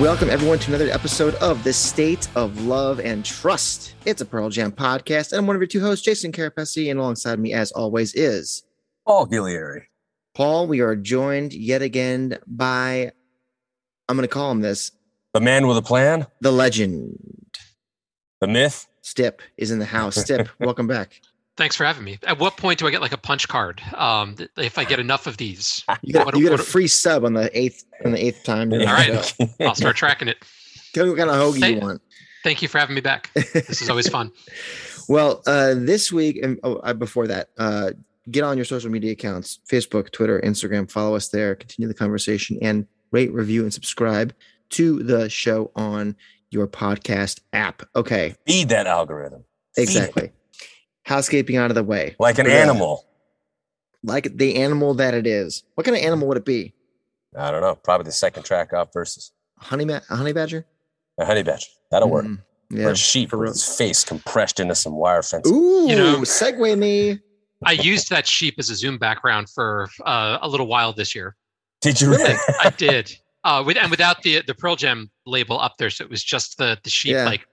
Welcome, everyone, to another episode of The State of Love and Trust. It's a Pearl Jam podcast, and I'm one of your two hosts, Jason Carapesi, and alongside me, as always, is Paul Gillieri. Paul. We are joined yet again by, I'm going to call him this, The man with a plan, the legend. the myth. Stip is in the house. Stip, welcome back. Thanks for having me. At what point do I get like a punch card? Um, if I get enough of these, You get, What- you get a what- free sub on the eighth on the eighth time. you're on All the right. show. I'll start tracking it. Tell me what kind of hoagie you Thank- want. Thank you for having me back. This is always fun. Well, uh, this week and oh, uh, before that, uh, get on your social media accounts: Facebook, Twitter, Instagram. Follow us there. Continue the conversation and rate, review, and subscribe to the show on your podcast app. Okay, Feed that algorithm. Feed exactly. Housekeeping out of the way, Like an Yeah. animal. like the animal that it is. What kind of animal would it be? I don't know. Probably the second track off versus honey, ma- a honey badger? a honey badger. That'll work. Mm, Or a sheep for with real. his face compressed into some wire fence. Ooh, You know- segue me. I used that sheep as a Zoom background for uh, a little while this year. Did you Really? really? I did, uh, with and without the the Pearl Jam label up there, so it was just the the sheep Yeah. like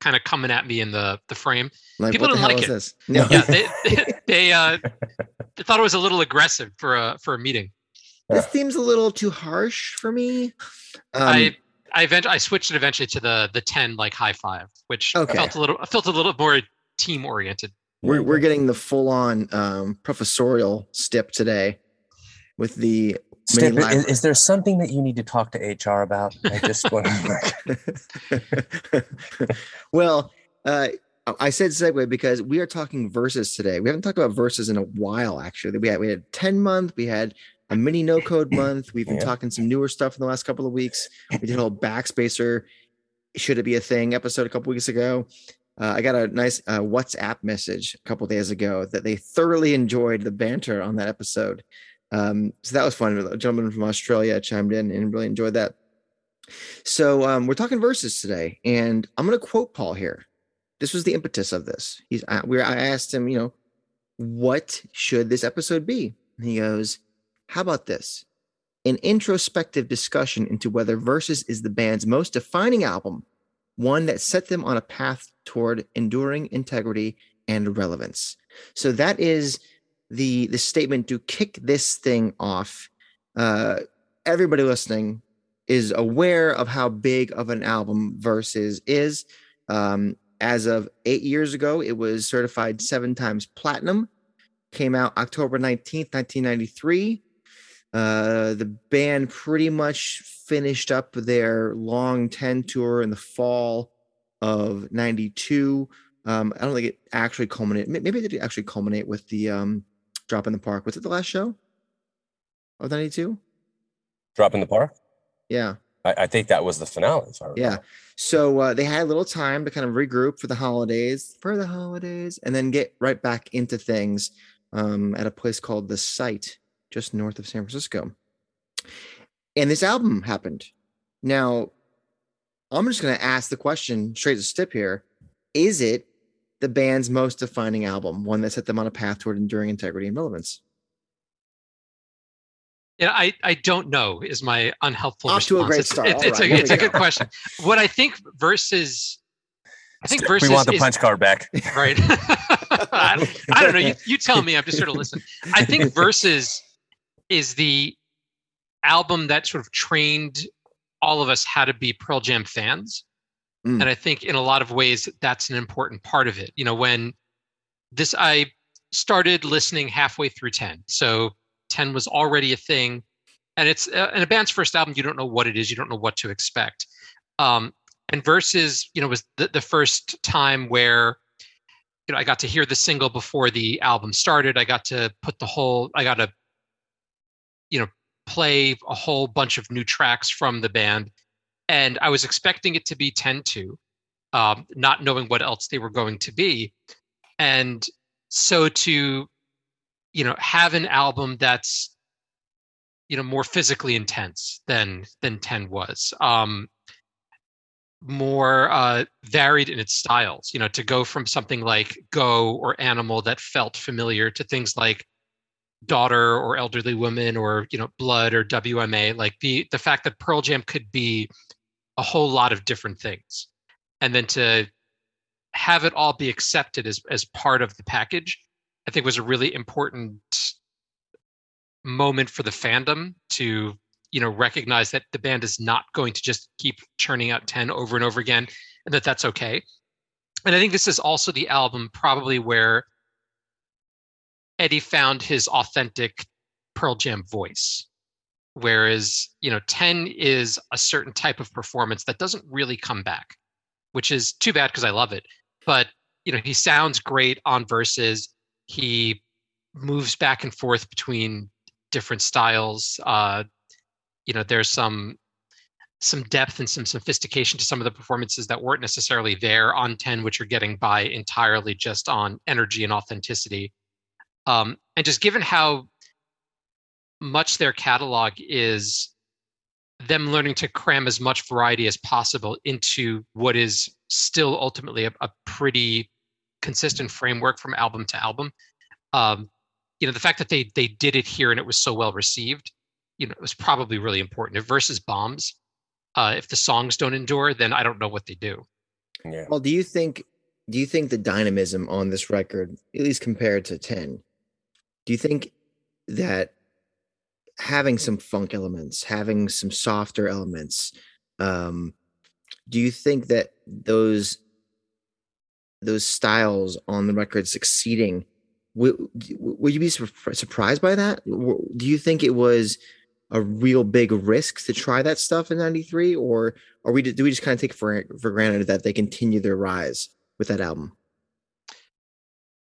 kind of coming at me in the the frame. Like, People didn't like it. this? No. Yeah, they they, they uh, they thought it was a little aggressive for a for a meeting. this seems a little too harsh for me. Um, I I event I switched it eventually to the the ten like high five, which Okay. felt a little felt a little more team oriented. we're, we're getting the full on um, professorial step today with the Is, is there something that you need to talk to HR about? I just want to. well, uh, I said segue because we are talking verses today. We haven't talked about verses in a while, actually. We had we had 10 month, we had a mini no code month. We've been Yeah. talking some newer stuff in the last couple of weeks. We did a whole backspacer. Should it be a thing episode a couple weeks ago? Uh, I got a nice uh, WhatsApp message a couple days ago that they thoroughly enjoyed the banter on that episode. Um, so that was fun. A gentleman from Australia chimed in and really enjoyed that. So um, we're talking verses today, and I'm going to quote Paul here. This was the impetus of this. He's I, we I asked him, you know, what should this episode be? And he goes, "How about this? An introspective discussion into whether Versus is the band's most defining album, one that set them on a path toward enduring integrity and relevance." So that is the the statement to kick this thing off. Uh, everybody listening is aware of how big of an album Versus is. Um, as of eight years ago, it was certified seven times platinum. Came out October 19th, 1993. Uh, the band pretty much finished up their long 10 tour in the fall of 92. Um, I don't think it actually culminated. Maybe it did actually culminate with the um, drop in the park. Was it the last show of 92? drop in the park. Yeah. I, I think that was the finale. If I Yeah. So uh, they had a little time to kind of regroup for the holidays, for the holidays, and then get right back into things um, at a place called The Site, just north of San Francisco. And this album happened. Now, I'm just going to ask the question straight to Stip here. Is it the band's most defining album, one that set them on a path toward enduring integrity and relevance? Yeah, I, I don't know is my unhelpful Off to a response. great It's- start. It's, it's right, a, it's we a good question. What I think versus, I think versus we want the is, punch card back. right. I, don't, I don't know. You, you tell me. I'm just sort of listening. I think versus is the album that sort of trained all of us how to be Pearl Jam fans. Mm. And I think in a lot of ways that's an important part of it. You know, when this I started listening halfway through 10. So 10 was already a thing. And it's uh, in a band's first album, you don't know what it is, you don't know what to expect. Um, and versus, you know, was the, the first time where you know, I got to hear the single before the album started. I got to put the whole, I got to, you know, play a whole bunch of new tracks from the band. And I was expecting it to be 10 2. um, not knowing what else they were going to be. And so to, you know, have an album that's, you know, more physically intense than than 10 was. Um, more uh, varied in its styles. You know, to go from something like Go or Animal that felt familiar to things like Daughter or Elderly Woman or you know Blood or WMA. Like the the fact that Pearl Jam could be a whole lot of different things, and then to have it all be accepted as as part of the package, I think was a really important moment for the fandom to you know recognize that the band is not going to just keep churning out 10 over and over again and that that's okay. And i think this is also the album probably where eddie found his authentic pearl jam voice whereas you know 10 is a certain type of performance that doesn't really come back which is too bad because i love it. But you know he sounds great on verses. He moves back and forth between different styles. Uh you know there's some some depth and some sophistication to some of the performances that weren't necessarily there on 10 which are getting by entirely just on energy and authenticity. Um, and just given how much their catalog is them learning to cram as much variety as possible into what is still ultimately a, a pretty consistent framework from album to album um, you know the fact that they they did it here and it was so well received you know it was probably really important. If versus bombs, uh, if the songs don't endure, then I don't know what they do. Yeah. Well, do you think do you think the dynamism on this record, at least compared to ten, do you think that having some funk elements, having some softer elements, um, do you think that those those styles on the record succeeding would, would you be surprised by that? Do you think it was a real big risk to try that stuff in 93 or are we do we just kind of take for for granted that they continue their rise with that album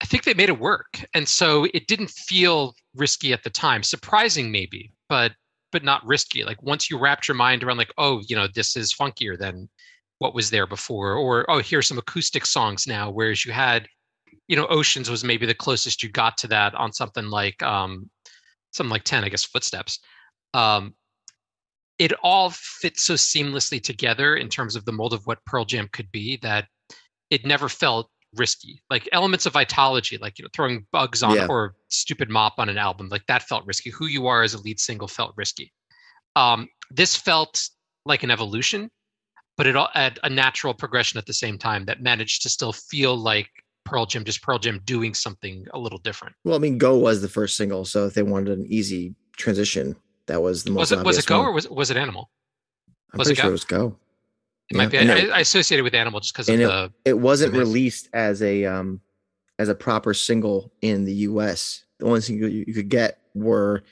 i think they made it work and so it didn't feel risky at the time. Surprising maybe but but not risky. Like once you wrapped your mind around like oh you know this is funkier than what was there before or oh here's some acoustic songs now whereas you had you know oceans was maybe the closest you got to that on something like um something like 10 i guess footsteps. Um, it all fits so seamlessly together in terms of the mold of what Pearl Jam could be that it never felt risky. Like elements of vitology, like you know, throwing bugs on yeah. or stupid mop on an album, like that felt risky. Who you are as a lead single felt risky. Um, this felt like an evolution, but it all had a natural progression at the same time that managed to still feel like Pearl Jam, just Pearl Jam doing something a little different. Well, I mean, Go was the first single, so if they wanted an easy transition, that was the most. Was it was it Go one. or was was it Animal? I'm was pretty it sure it was Go. It yeah. might be. I, I, associated with Animal just because of it, the. It wasn't released as a um as a proper single in the U.S. The only thing you, you could get were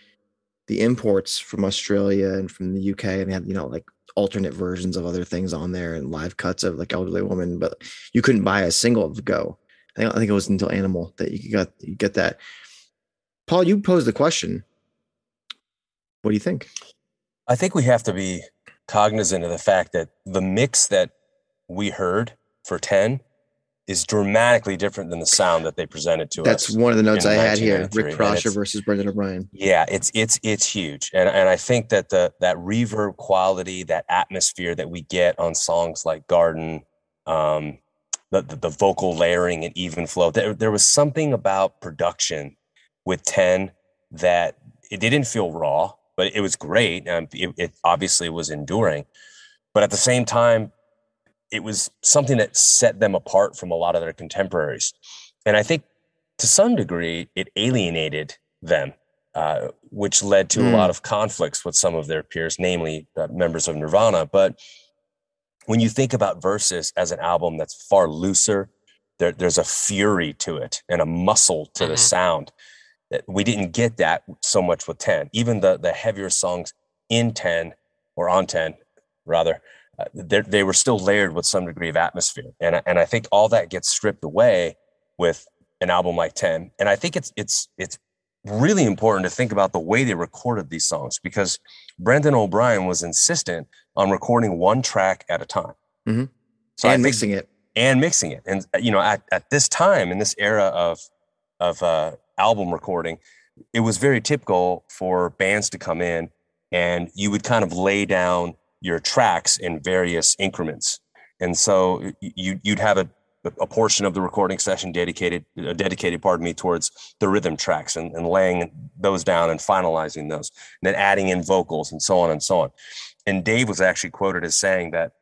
the imports from Australia and from the UK, and they had you know like alternate versions of other things on there and live cuts of like Elderly Woman, but you couldn't buy a single of Go. I think, I think it was until Animal that you got you get that. Paul, you posed the question what do you think? I think we have to be cognizant of the fact that the mix that we heard for 10 is dramatically different than the sound that they presented to That's us. That's one of the notes I had here. Rick Parashar versus Brendan O'Brien. Yeah, it's it's it's huge. And and I think that the that reverb quality, that atmosphere that we get on songs like Garden, um, the, the, the vocal layering and even flow, there, there was something about production with 10 that it didn't feel raw but it was great. Um, it, it obviously was enduring, but at the same time, it was something that set them apart from a lot of their contemporaries. And I think to some degree, it alienated them, uh, which led to mm. a lot hmm. of conflicts with some of their peers, namely uh, members of Nirvana. But when you think about Versus as an album that's far looser, there, there's a fury to it and a muscle to mm-hmm. the sound we didn't get that so much with 10 even the the heavier songs in 10 or on 10 rather uh, they were still layered with some degree of atmosphere. And and I think all that gets stripped away with an album like 10 and I think it's it's it's really important to think about the way they recorded these songs because Brendan O'Brien was insistent on recording one track at a time. Mm-hmm. so and mixing it. And mixing it. And you know, at, at this time in this era of of uh, album recording, it was very typical for bands to come in and you would kind of lay down your tracks in various increments. And so you you'd have a a portion of the recording session dedicated uh, dedicated pardon me towards the rhythm tracks and, and laying those down and finalizing those and then adding in vocals and so on and so on and dave was actually quoted as saying that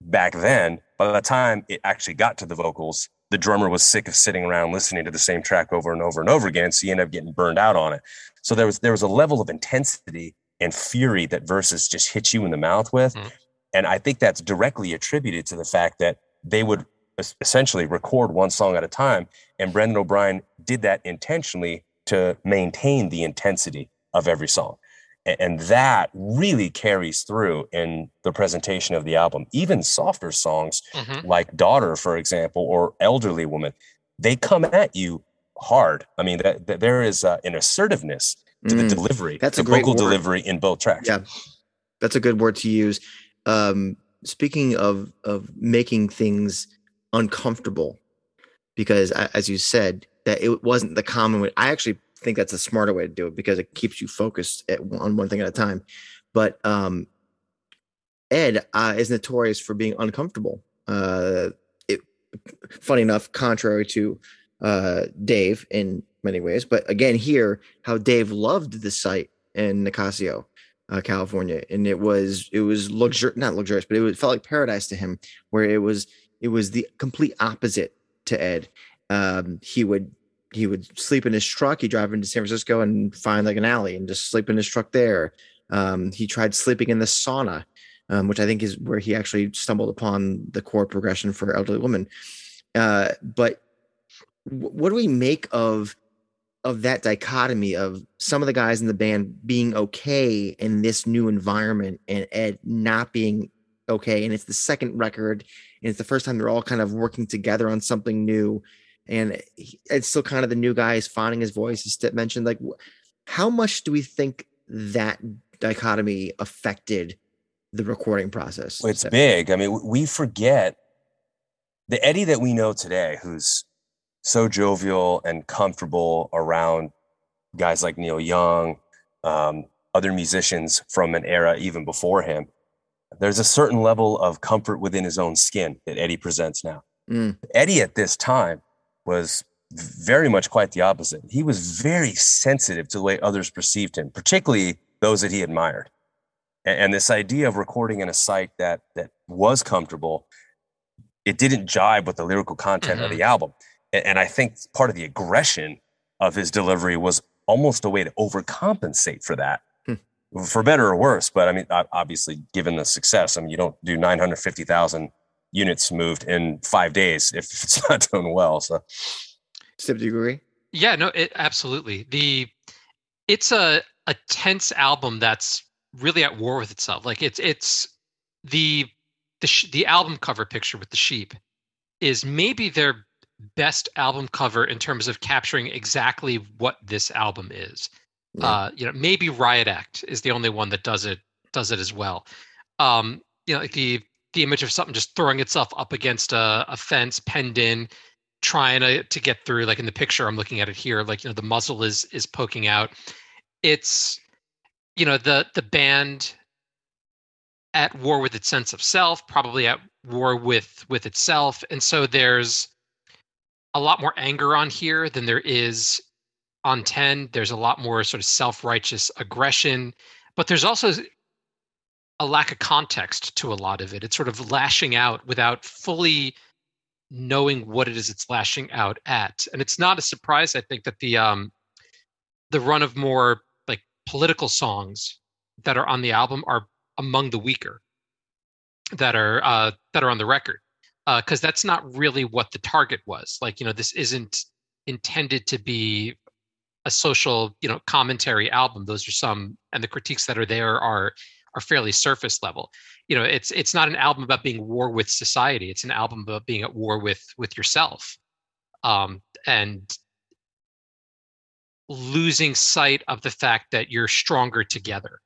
back then by the time it actually got to the vocals the drummer was sick of sitting around listening to the same track over and over and over again so he ended up getting burned out on it so there was there was a level of intensity and fury that verses just hit you in the mouth with mm. and i think that's directly attributed to the fact that they would essentially record one song at a time. And Brendan O'Brien did that intentionally to maintain the intensity of every song. And that really carries through in the presentation of the album. Even softer songs mm-hmm. like Daughter, for example, or Elderly Woman, they come at you hard. I mean, that, that there is uh, an assertiveness to mm, the delivery, that's the a vocal word. delivery in both tracks. Yeah, that's a good word to use. Um, speaking of of making things uncomfortable because as you said that it wasn't the common way i actually think that's a smarter way to do it because it keeps you focused on one thing at a time. But um, ed uh, is notorious for being uncomfortable. Uh, it, funny enough contrary to uh, dave in many ways but again here how dave loved the site in nicasio uh, California, and it was it was luxur not luxurious, but it was, felt like paradise to him, where it was it was the complete opposite to Ed. Um, he would he would sleep in his truck. He'd drive into San Francisco and find like an alley and just sleep in his truck there. Um, he tried sleeping in the sauna, um, which I think is where he actually stumbled upon the chord progression for elderly women. Uh, but w- what do we make of of that dichotomy of some of the guys in the band being okay in this new environment and Ed not being okay? And it's the second record and it's the first time they're all kind of working together on something new and it's still kind of the new guy is finding his voice as Stip mentioned like how much do we think that dichotomy affected the recording process well, it's big i mean we forget the eddie that we know today who's so jovial and comfortable around guys like neil young um, other musicians from an era even before him there's a certain level of comfort within his own skin that Eddie presents now. Mm. Eddie at this time was very much quite the opposite. He was very sensitive to the way others perceived him, particularly those that he admired. And, and this idea of recording in a site that that was comfortable, it didn't jibe with the lyrical content mm-hmm. of the album. And, and I think part of the aggression of his delivery was almost a way to overcompensate for that for better or worse. But I mean, obviously, given the success, I mean, you don't do 950,000 units moved in five days if it's not done well. So, Stip, do you agree? Yeah, no, it absolutely. The it's a a tense album that's really at war with itself. Like it's it's the the sh- the album cover picture with the sheep is maybe their best album cover in terms of capturing exactly what this album is. Yeah. Uh, you know, maybe Riot Act is the only one that does it does it as well. Um, you know, like the the image of something just throwing itself up against a, a fence, penned in, trying to to get through. Like in the picture I'm looking at it here, like you know, the muzzle is is poking out. It's you know the the band at war with its sense of self, probably at war with with itself, and so there's a lot more anger on here than there is on 10 there's a lot more sort of self-righteous aggression but there's also a lack of context to a lot of it. It's sort of lashing out without fully knowing what it is it's lashing out at. And it's not a surprise i think that the um the run of more like political songs that are on the album are among the weaker that are uh that are on the record because uh, that's not really what the target was. Like you know this isn't intended to be a social you know commentary album. Those are some and the critiques that are there are are fairly surface level. You know it's it's not an album about being war with society. It's an album about being at war with with yourself. Um and losing sight of the fact that you're stronger together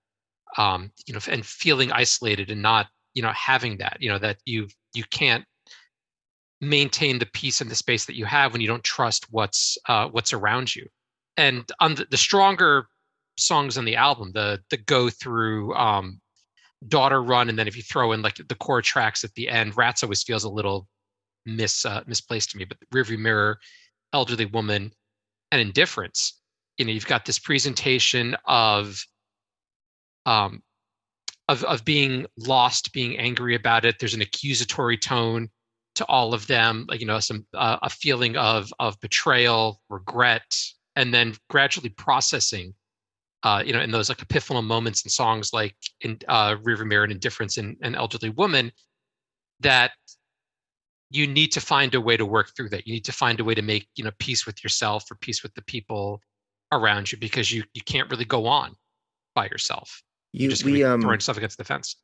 um you know and feeling isolated and not you know having that you know that you you can't maintain the peace and the space that you have when you don't trust what's uh, what's around you. And on the, the stronger songs on the album, the the go through um, daughter run, and then if you throw in like the core tracks at the end, Rats always feels a little mis uh, misplaced to me. But rearview mirror, elderly woman, and indifference. You know, you've got this presentation of um, of of being lost, being angry about it. There's an accusatory tone to all of them, like you know, some uh, a feeling of of betrayal, regret, and then gradually processing. Uh, you know, in those like epiphanal moments in songs like in uh, Rearviewmirror and Indifference and, and Elderly Woman, that you need to find a way to work through that. You need to find a way to make you know peace with yourself or peace with the people around you because you you can't really go on by yourself. You, just we um throwing stuff against the fence.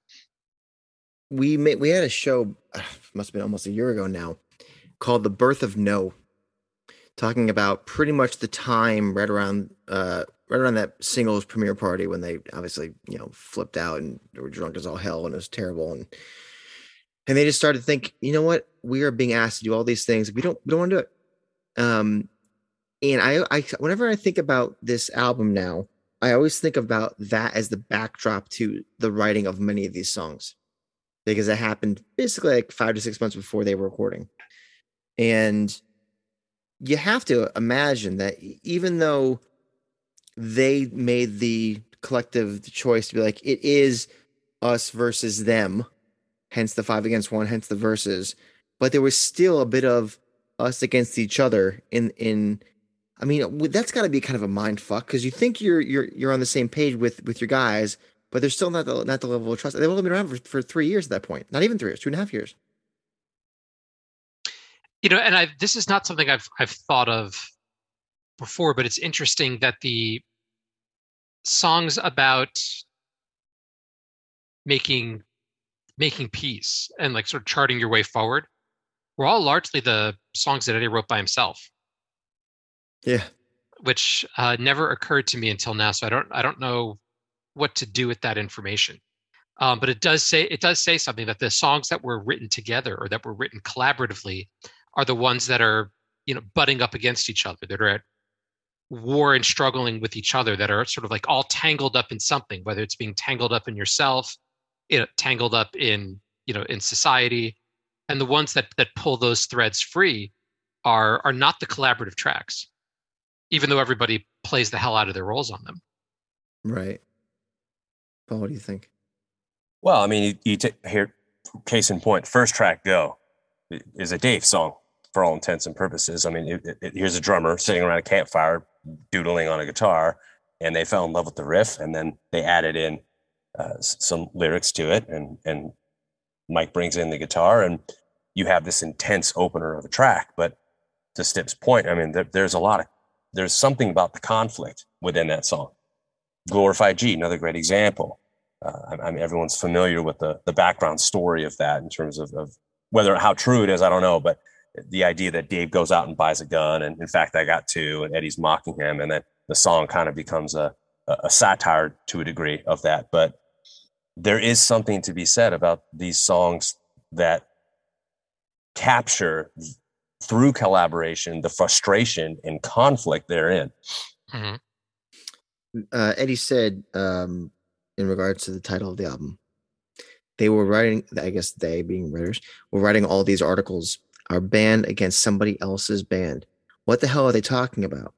we made we had a show must have been almost a year ago now called the birth of no talking about pretty much the time right around uh right around that singles premiere party when they obviously you know flipped out and were drunk as all hell and it was terrible. And and they just started to think you know what? We are being asked to do all these things. We don't we don't want to do it. Um and i i whenever i think about this album now i always think about that as the backdrop to the writing of many of these songs because it happened basically like five to six months before they were recording. And you have to imagine that even though they made the collective choice to be like, it is us versus them, hence the five against one, hence the verses, but there was still a bit of us against each other in in I mean, that's got to be kind of a mind fuck because you think you're you're you're on the same page with with your guys, but they're still not the not the level of trust. They've only been around for, for three years at that point. Not even three years, two and a half years. you know and i this is not something i've i've thought of before but it's interesting that the songs about making making peace and like sort of charting your way forward were all largely the songs that eddie wrote by himself Yeah. which uh, never occurred to me until now so i don't i don't know what to do with that information um, but it does say it does say something that the songs that were written together or that were written collaboratively are the ones that are you know butting up against each other that are at war and struggling with each other that are sort of like all tangled up in something whether it's being tangled up in yourself you know, tangled up in you know in society and the ones that that pull those threads free are are not the collaborative tracks even though everybody plays the hell out of their roles on them Right. Paul, what do you think? Well, I mean, you, you take here, case in point, first track "Go" is a Dave song for all intents and purposes. I mean, it, it, it- here's a drummer sitting around a campfire doodling on a guitar, and they fell in love with the riff, and then they added in uh, some lyrics to it, and and Mike brings in the guitar, and you have this intense opener of a track. But to Stip's point, I mean, there, there's a lot of there's something about the conflict within that song. Glorified G, another great example. Uh, I mean, everyone's familiar with the the background story of that in terms of, of whether how true it is, I don't know, but the idea that Dave goes out and buys a gun, and in fact, I got two, and Eddie's mocking him, and then the song kind of becomes a a a satire to a degree of that. But there is something to be said about these songs that capture through collaboration the frustration and conflict therein. Mhm. uh, Eddie said um, in regards to the title of the album, they were writing. I guess they, being writers, were writing all these articles. Our band against somebody else's band. What the hell are they talking about?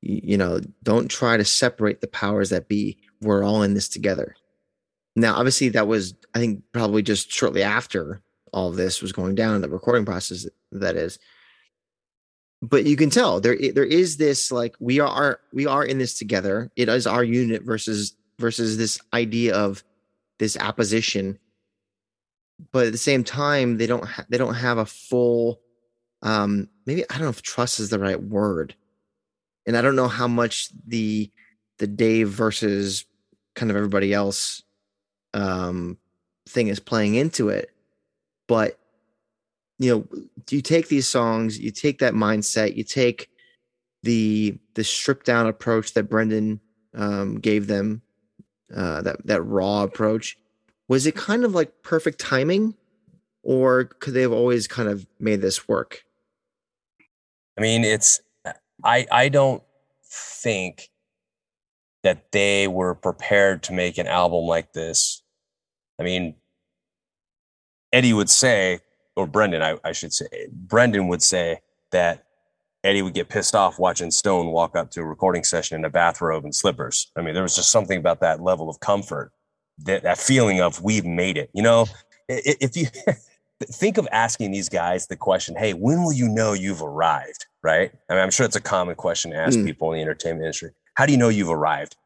You, know, don't try to separate the powers that be. We're all in this together. Now, obviously, that was I think probably just shortly after all this was going down, the recording process. That is, but you can tell there there is this like we are we are in this together it is our unit versus versus this idea of this apposition but at the same time they don't ha- they don't have a full um maybe i don't know if trust is the right word. And i don't know how much the the dave versus kind of everybody else um thing is playing into it. But you know you take these songs you take that mindset you take the the stripped down approach that brendan um, gave them uh, that that raw approach was it kind of like perfect timing or could they have always kind of made this work? I mean, it's I I don't think that they were prepared to make an album like this. I mean, Eddie would say, or Brendan, I, I should say, Brendan would say that Eddie would get pissed off watching Stone walk up to a recording session in a bathrobe and slippers. I mean, there was just something about that level of comfort, that, that feeling of we've made it. You know, if you think of asking these guys the question, hey, when will you know you've arrived? Right. I mean, I'm sure it's a common question to ask mm. people in the entertainment industry. How do you know you've arrived?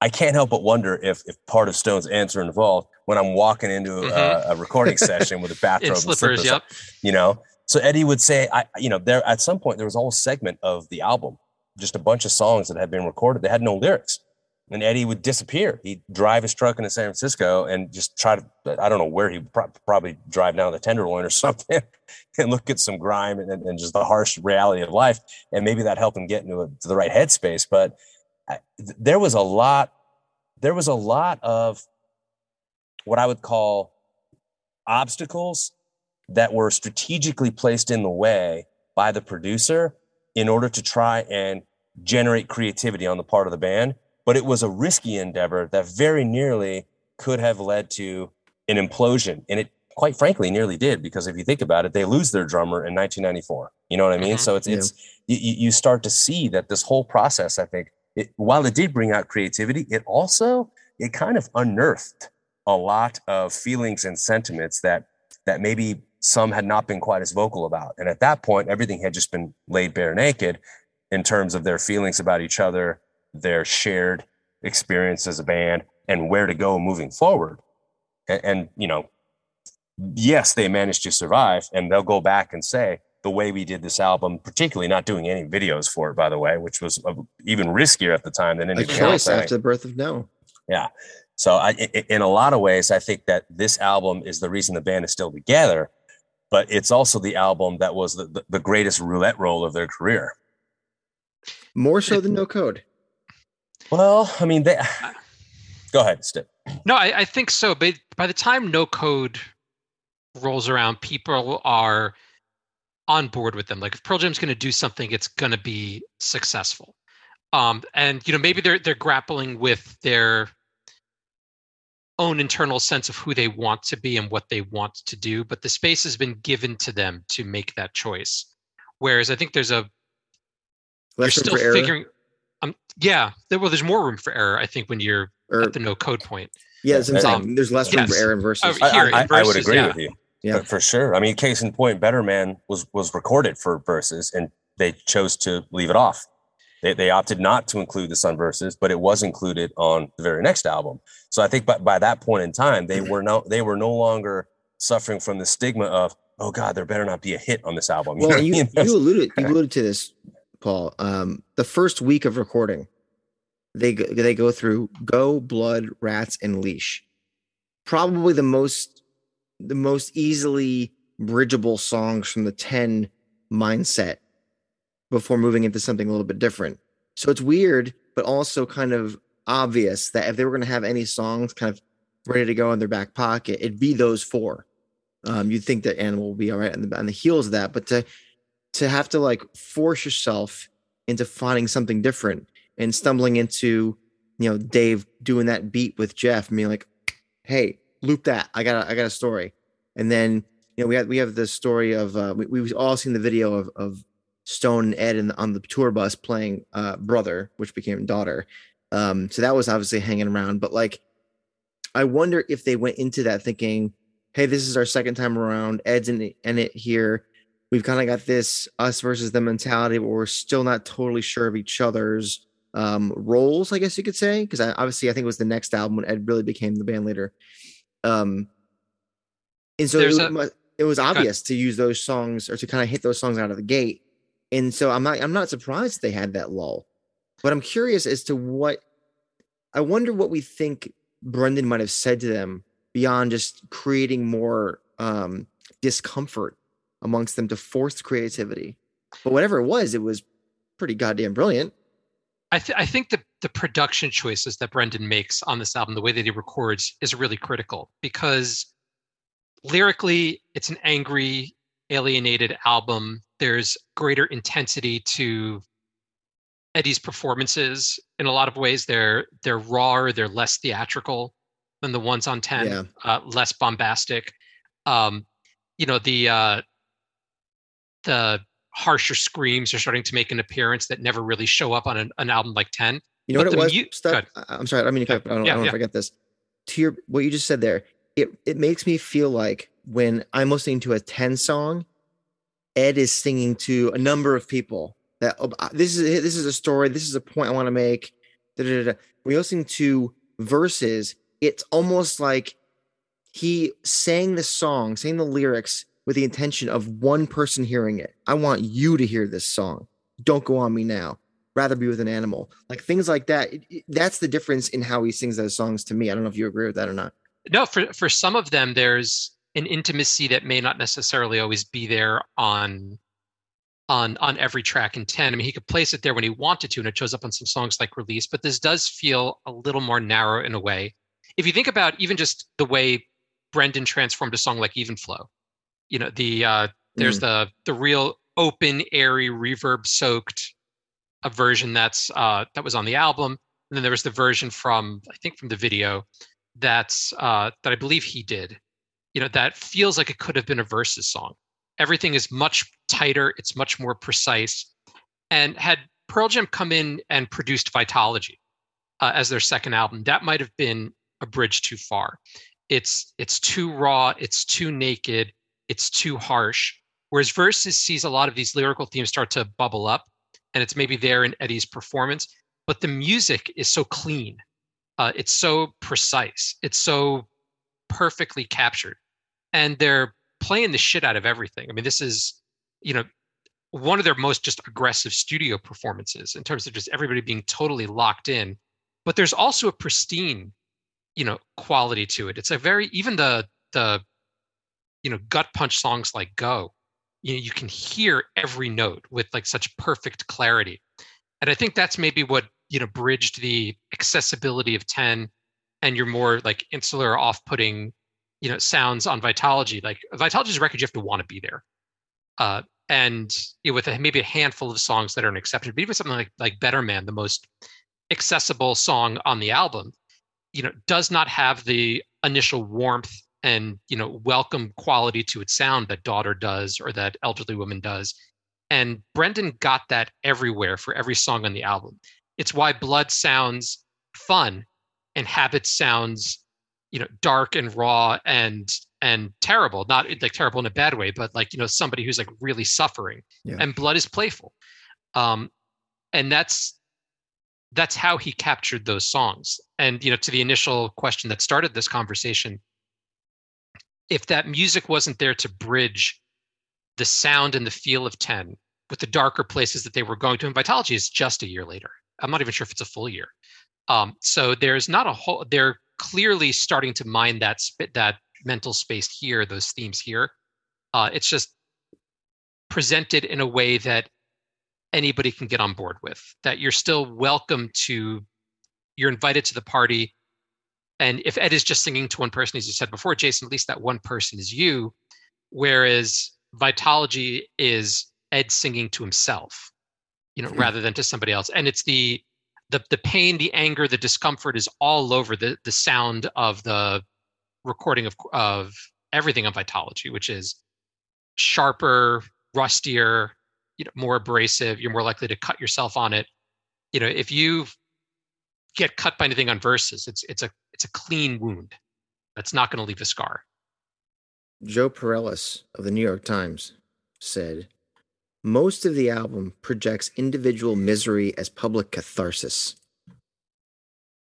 I can't help but wonder if, if part of Stone's answer involved when I'm walking into mm-hmm. a, a, recording session with a bathrobe slippers, and slippers, yep. you know, so Eddie would say, I, you know, there at some point there was a whole segment of the album, just a bunch of songs that had been recorded that had no lyrics. And Eddie would disappear. He'd drive his truck into San Francisco and just try to, I don't know where he pro- probably drive down the Tenderloin or something and look at some grime and, and, just the harsh reality of life. And maybe that helped him get into a, the right headspace. But I, there was a lot, there was a lot of what I would call obstacles that were strategically placed in the way by the producer in order to try and generate creativity on the part of the band. But it was a risky endeavor that very nearly could have led to an implosion. And it quite frankly nearly did because if you think about it, they lose their drummer in 1994. You know what I mean? Mm-hmm. So it's, yeah. it's, you, you start to see that this whole process, I think, it, while it did bring out creativity, it also, it kind of unearthed a lot of feelings and sentiments that that maybe some had not been quite as vocal about. And at that point, everything had just been laid bare naked in terms of their feelings about each other, their shared experience as a band, and where to go moving forward. And, and you know, yes, they managed to survive, and they'll go back and say, the way we did this album, particularly not doing any videos for it, by the way, which was uh, even riskier at the time than anything a choice else. after the birth of No. Yeah. So I, in a lot of ways, I think that this album is the reason the band is still together but it's also the album that was the, the, the greatest roulette roll of their career. More so than No Code. Well, I mean, they. Go ahead, Stip. No, I, I think so. But by the time No Code rolls around, people are on board with them. Like if Pearl Jam's going to do something, it's going to be successful. Um, and you know maybe they're they're grappling with their own internal sense of who they want to be and what they want to do, but the space has been given to them to make that choice. Whereas I think there's a Less you're still figuring. Um, yeah, there, well, there's more room for error. I think when you're er, at the no code point. Yeah, um, there's less room yes. for error in verses. Uh, here, I, I, verses, I, would agree yeah. with you. Yeah, for sure. I mean, case in point, Better Man was was recorded for verses, and they chose to leave it off. They, they opted not to include the Sun verses, but it was included on the very next album. So I think by, by that point in time, they were no they were no longer suffering from the stigma of oh god, there better not be a hit on this album. You well, you, you, alluded you alluded to this, Paul. Um, the first week of recording, they they go through Go, Blood, Rats, and Leash. Probably the most the most easily bridgeable songs from the ten mindset before moving into something a little bit different. So it's weird, but also kind of obvious that if they were going to have any songs kind of ready to go in their back pocket, it'd be those four. Um, you'd think that Animal will be all right on the, on the heels of that, but to to have to like force yourself into finding something different and stumbling into, you know, Dave doing that beat with Jeff, and being like, "Hey, loop that. I got a, I got a story," and then you know we have we have the story of uh, we we've all seen the video of of Stone and Ed in, on the tour bus playing uh, brother, which became daughter. Um, so that was obviously hanging around. But like, I wonder if they went into that thinking, "Hey, this is our second time around. Ed's in, in it here. We've kind of got this us versus the mentality, but we're still not totally sure of each other's um, roles, I guess you could say. Because obviously, I think it was the next album when Ed really became the band leader. Um, and so it, a, it, was obvious to use those songs or to kind of hit those songs out of the gate and so I'm not I'm not surprised they had that lull, but I'm curious as to what I wonder what we think Brendan might have said to them beyond just creating more um, discomfort amongst them to force creativity. But whatever it was, it was pretty goddamn brilliant. I, th- I think the the production choices that Brendan makes on this album, the way that he records, is really critical because lyrically, it's an angry, alienated album. There's greater intensity to Eddie's performances in a lot of ways. They're they're rawer, they're less theatrical than the ones on 10, Yeah. uh, less bombastic. Um, you know, the uh, the harsher screams are starting to make an appearance that never really show up on an, an album like 10. You know But what it was? mu- I'm sorry. I mean, I don't, I don't know yeah. if I get this. To your what you just said there, it it makes me feel like when I'm listening to a 10 song, Ed is singing to a number of people. That oh, this is this is a story. This is a point I want to make. Da, da, da, da. When you're listening to verses, it's almost like he sang the song, sang the lyrics with the intention of one person hearing it. I want you to hear this song. Don't go on me now. Rather be with an animal. Like things like that. It- it- that's the difference in how he sings those songs to me. I don't know if you agree with that or not. No, for for some of them, there's an intimacy that may not necessarily always be there on on on every track in 10. I mean, he could place it there when he wanted to, and it shows up on some songs like Release, but this does feel a little more narrow in a way. If you think about even just the way Brendan transformed a song like Even Flow, you know, the uh there's the the real open, airy, reverb soaked a version that's uh that was on the album. And then there was the version from I think from the video that's uh that I believe he did. You know, that feels like it could have been a versus song. Everything is much tighter, it's much more precise. And had Pearl Jam come in and produced Vitology uh, as their second album, that might have been a bridge too far. It's it's too raw, it's too naked, it's too harsh. Whereas Versus sees a lot of these lyrical themes start to bubble up, and it's maybe there in Eddie's performance, but the music is so clean. Uh, it's so precise. It's so perfectly captured. And they're playing the shit out of everything. I mean, this is, you know, one of their most just aggressive studio performances in terms of just everybody being totally locked in. But there's also a pristine, you know, quality to it. It's a very even the the you know gut punch songs like Go, you know, you can hear every note with like such perfect clarity. And I think that's maybe what you know bridged the accessibility of 10 and your more like insular off-putting you know sounds on vitology like vitology is a record you have to want to be there uh and you know, with a, maybe a handful of songs that are an exception but even something like like better man the most accessible song on the album you know does not have the initial warmth and you know welcome quality to its sound that daughter does or that elderly woman does and brendan got that everywhere for every song on the album it's why blood sounds fun and habit sounds you know dark and raw and and terrible not like terrible in a bad way but like you know somebody who's like really suffering Yeah. and blood is playful um and that's that's how he captured those songs and you know to the initial question that started this conversation if that music wasn't there to bridge the sound and the feel of 10 with the darker places that they were going to and vitology is just a year later. I'm not even sure if it's a full year. Um, so there's not a whole they're clearly starting to mine that that mental space here those themes here. Uh, it's just presented in a way that anybody can get on board with that you're still welcome to you're invited to the party and if ed is just singing to one person as you said before jason at least that one person is you. Whereas vitology is ed singing to himself you know Hmm. rather than to somebody else. And it's the the the pain the anger the discomfort is all over the the sound of the recording of of everything on vitology which is sharper rustier you know more abrasive. You're more likely to cut yourself on it. You know if you get cut by anything on verses it's it's a it's a clean wound that's not going to leave a scar Jon Pareles of the New York Times said, Most of the album projects individual misery as public catharsis.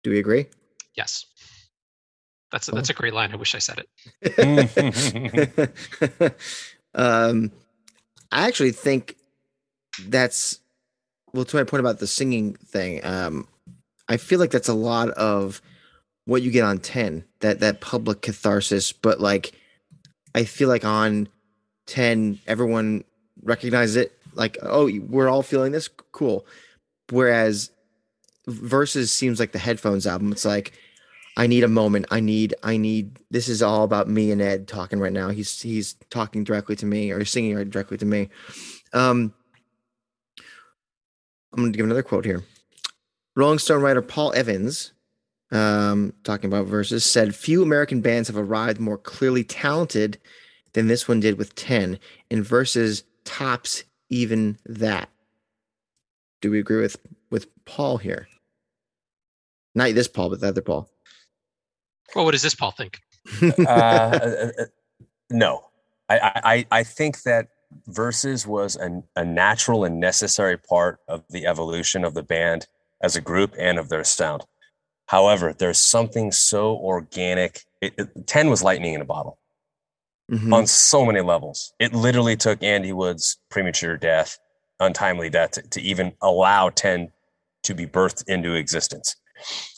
Do we agree? yes that's a, that's a great line i wish i said it um, I actually think that's well to my point about the singing thing. Um, I feel like that's a lot of what you get on ten that that public catharsis, but like I feel like on ten everyone recognizes it. Like oh, we're all feeling this, cool. Whereas versus seems like the headphones album. It's like I need a moment. I need I need this is all about me and Ed talking right now. He's he's talking directly to me or singing directly to me. Um I'm going to give another quote here. Rolling Stone writer Paul Evans, um, talking about verses, said few American bands have arrived more clearly talented than this one did with 10, and verses tops even that. Do we agree with with Paul here? Not this Paul, but the other Paul. Well, what does this Paul think? uh, uh, uh, no, I, I I think that verses was an, a natural and necessary part of the evolution of the band as a group and of their sound. However, there's something so organic. It, it, Ten was lightning in a bottle Mhm. on so many levels. It literally took Andy Wood's premature death, untimely death, to, to even allow 10 to be birthed into existence.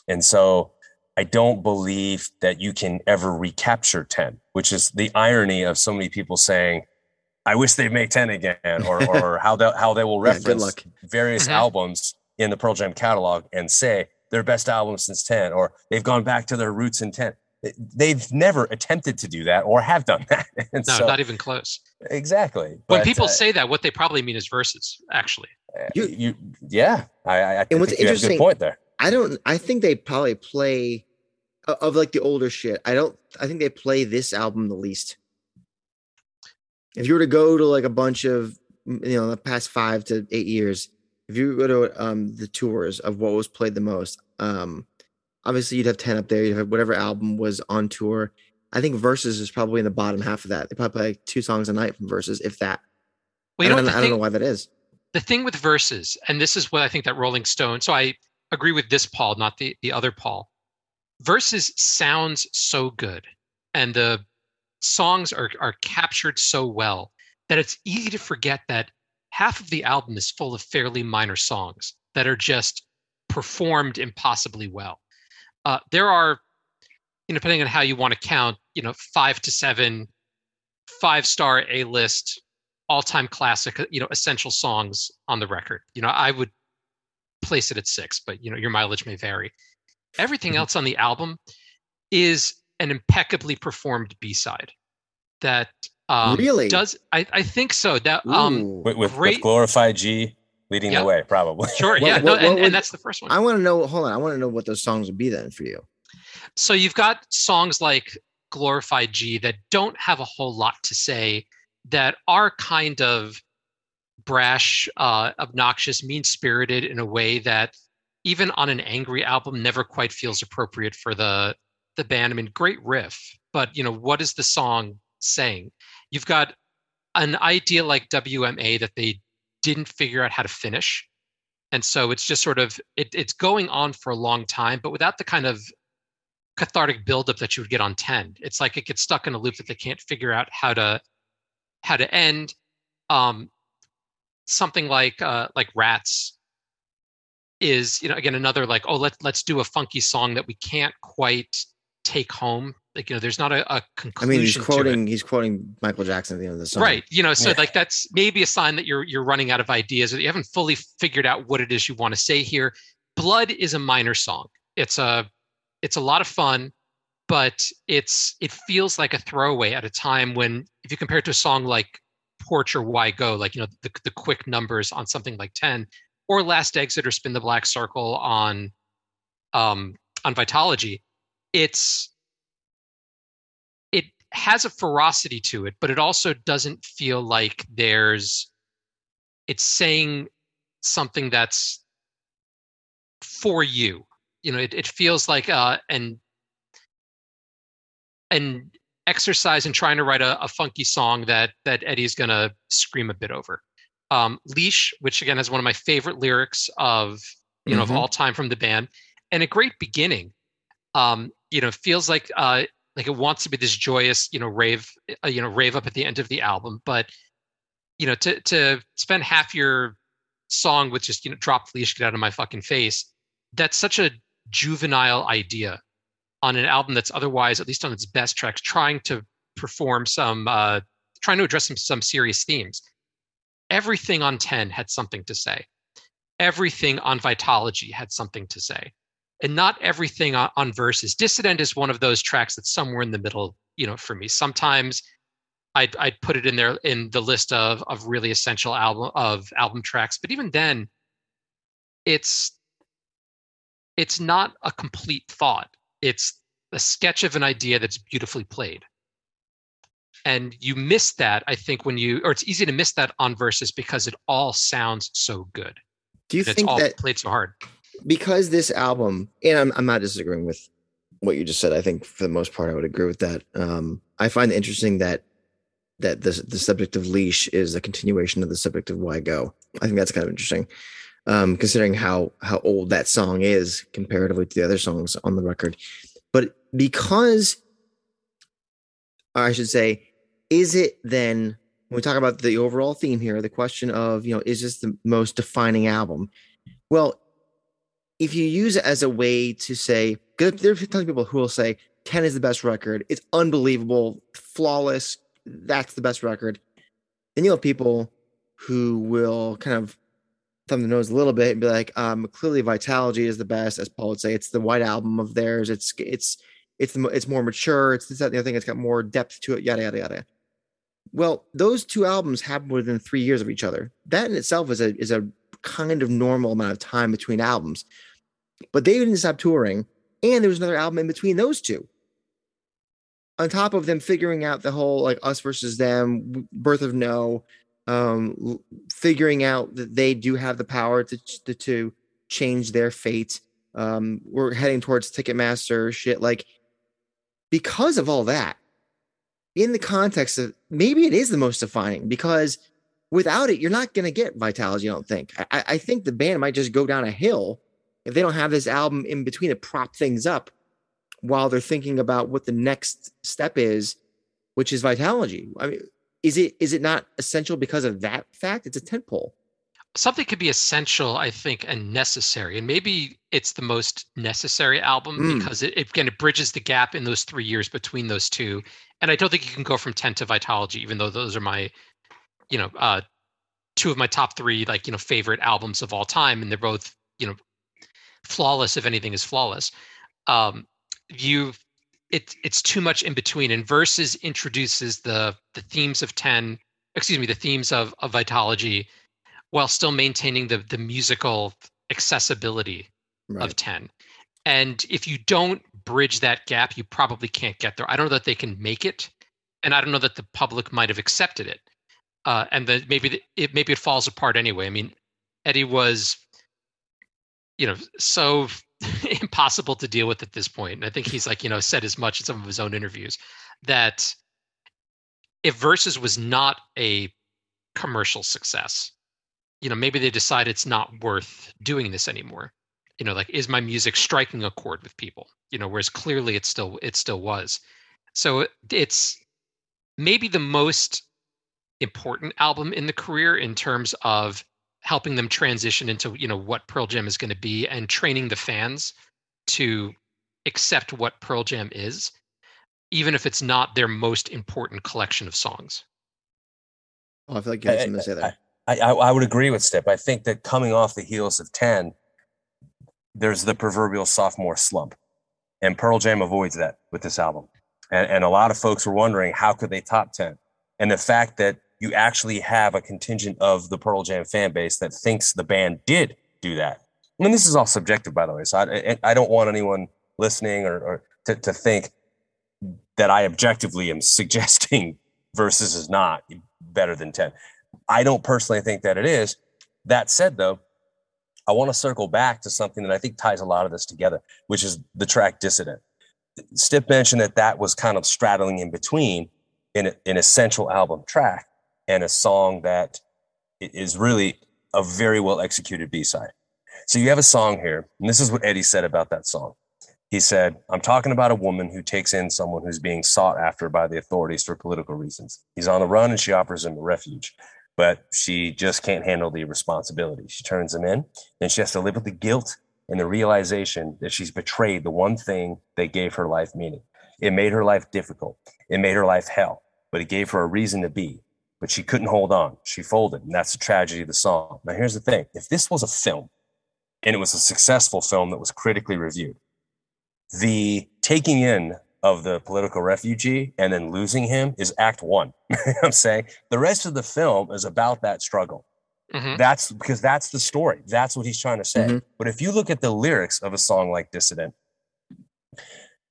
And so I don't believe that you can ever recapture 10, which is the irony of so many people saying, I wish they'd make 10 again, or, or how, they, how they will reference luck. various Mhm. albums in the Pearl Jam catalog and say their best album since 10, or they've gone back to their roots in 10 they've never attempted to do that or have done that. And No, so, not even close. exactly. When But, people uh, say that, what they probably mean is verses, actually. you, You- you, yeah, I, I, I think what's you have a interesting- good point there. I don't. I think they probably play of like the older shit. I don't. I think they play this album the least. If you were to go to like a bunch of you know the past five to eight years, if you go to um the tours of what was played the most, um, obviously you'd have ten up there. You'd have whatever album was on tour. I think verses is probably in the bottom half of that. They probably play like two songs a night from verses, if that. Well, I don't, the I don't thing- know why that is. the thing with verses, and this is what I think that Rolling Stone. So I agree with this Paul, not the the other Paul. Verses sounds so good, and the songs are are captured so well that it's easy to forget that half of the album is full of fairly minor songs that are just performed impossibly well. Uh, there are, you know, depending on how you want to count, you know, five to seven, five star A list all-time classic, uh, you know, essential songs on the record. You know, I would place it at six, but you know, your mileage may vary. Everything Mhm. else on the album is an impeccably performed B-side that um, Really? does. I, I think so. That um, With, with, great- with glorified G leading Yeah. the way, probably. sure, What- yeah, what- no, what and, would- and that's the first one. I want to know. Hold on. I want to know what those songs would be then for you. so you've got songs like glorified g that don't have a whole lot to say that are kind of brash uh, obnoxious mean spirited in a way that even on an angry album never quite feels appropriate for the the band i mean great riff but you know what is the song saying you've got an idea like wma that they didn't figure out how to finish. And so it's just sort of it, it's going on for a long time but without the kind of cathartic buildup that you would get on 10 it's like it gets stuck in a loop that they can't figure out how to how to end. Um something like uh like rats is you know again another like oh let's let's do a funky song that we can't quite take home like you know there's not a, a conclusion I mean, he's quoting. He's quoting Michael Jackson at the end of the song. Right. You know, so Yeah. like that's maybe a sign that you're you're running out of ideas or that you haven't fully figured out what it is you want to say here. Blood is a minor song. It's a it's a lot of fun, but it's it feels like a throwaway at a time when if you compare it to a song like Porch or Why Go, like you know, the the quick numbers on something like 10, or Last Exit or Spin the Black Circle on um on Vitalogy, it's it has a ferocity to it, but it also doesn't feel like there's it's saying something that's for you. You know, it, it feels like uh an an exercise in trying to write a, a funky song that that Eddie's gonna scream a bit over. Um, Leash, which again has one of my favorite lyrics of you know Mhm. of all time from the band, and a great beginning. Um, you know, feels like uh like it wants to be this joyous you know rave uh, you know rave up at the end of the album but you know to to spend half your song with just you know drop the leash get out of my fucking face that's such a juvenile idea on an album that's otherwise at least on its best tracks trying to perform some uh trying to address some some serious themes. Everything on 10 had something to say. Everything on vitalogy had something to say and not everything on, on verses. Dissident is one of those tracks that's somewhere in the middle, you know, for me. Sometimes I'd, I'd put it in there in the list of of really essential album of album tracks, but even then, it's it's not a complete thought. It's a sketch of an idea that's beautifully played. And you miss that, I think, when you or it's easy to miss that on verses because it all sounds so good. Do you think it's all that played so hard? Because this album, and I'm, I'm not disagreeing with what you just said. I think for the most part, I would agree with that. Um, I find it interesting that that the the subject of leash is a continuation of the subject of why go. I think that's kind of interesting, um, considering how how old that song is comparatively to the other songs on the record. But because, I should say, is it then when we talk about the overall theme here, the question of you know is this the most defining album? Well, if you use it as a way to say, there are tons of people who will say 10 is the best record, it's unbelievable, flawless, that's the best record. Then you'll have people who will kind of thumb the nose a little bit and be like, um, clearly Vitalogy is the best, as Paul would say. It's the white album of theirs. It's it's it's it's more mature. It's this that, the other thing. It's got more depth to it. Yada yada yada. Well, those two albums happened within three years of each other. That in itself is a is a kind of normal amount of time between albums. But they didn't stop touring, and there was another album in between those two. On top of them figuring out the whole like us versus them, birth of no, um, figuring out that they do have the power to to, to change their fate. Um, we're heading towards Ticketmaster shit. Like because of all that, in the context of maybe it is the most defining because without it, you're not going to get vitalogy. I don't think. I, I- I think the band might just go down a hill if they don't have this album in between to prop things up while they're thinking about what the next step is, which is Vitalogy. I mean, is it is it not essential because of that fact? It's a tentpole. something could be essential, I think, and necessary. And maybe it's the most necessary album Mm. because it, it again it bridges the gap in those three years between those two. And I don't think you can go from 10 to Vitalogy, even though those are my, you know, uh two of my top three, like, you know, favorite albums of all time. And they're both, you know, flawless if anything is flawless. Um you it it's too much in between. And verses introduces the the themes of 10, excuse me, the themes of, of Vitalogy while still maintaining the the musical accessibility of 10 and if you don't bridge that gap you probably can't get there i don't know that they can make it and i don't know that the public might have accepted it uh, and then maybe the- it maybe it falls apart anyway i mean eddie was you know so impossible to deal with at this point. and i think he's like you know said as much in some of his own interviews that if versus was not a commercial success you know maybe they decide it's not worth doing this anymore you know like is my music striking a chord with people you know whereas clearly it still it still was so it's maybe the most important album in the career in terms of helping them transition into you know what pearl jam is going to be and training the fans to accept what pearl jam is even if it's not their most important collection of songs Oh, I feel like you had something to say there. I, I, I would agree with Stip. I think that coming off the heels of 10, there's the proverbial sophomore slump. And Pearl Jam avoids that with this album. And, and a lot of folks were wondering how could they top 10? And the fact that you actually have a contingent of the Pearl Jam fan base that thinks the band did do that. I mean, this is all subjective, by the way. So I, I- don't want anyone listening or, or to, to think that I objectively am suggesting versus is not better than 10. I don't personally think that it is. That said, though, I want to circle back to something that I think ties a lot of this together, which is the track Dissident. Stip mentioned that that was kind of straddling in between in an essential album track and a song that is really a very well executed B side. So you have a song here, and this is what Eddie said about that song. He said, I'm talking about a woman who takes in someone who's being sought after by the authorities for political reasons. He's on the run and she offers him a refuge, but she just can't handle the responsibility. She turns him in, and she has to live with the guilt and the realization that she's betrayed the one thing that gave her life meaning. It made her life difficult, it made her life hell, but it gave her a reason to be. But she couldn't hold on. She folded, and that's the tragedy of the song. Now, here's the thing if this was a film, and it was a successful film that was critically reviewed. The taking in of the political refugee and then losing him is act one. I'm saying the rest of the film is about that struggle. Mm-hmm. That's because that's the story. That's what he's trying to say. Mm-hmm. But if you look at the lyrics of a song like Dissident,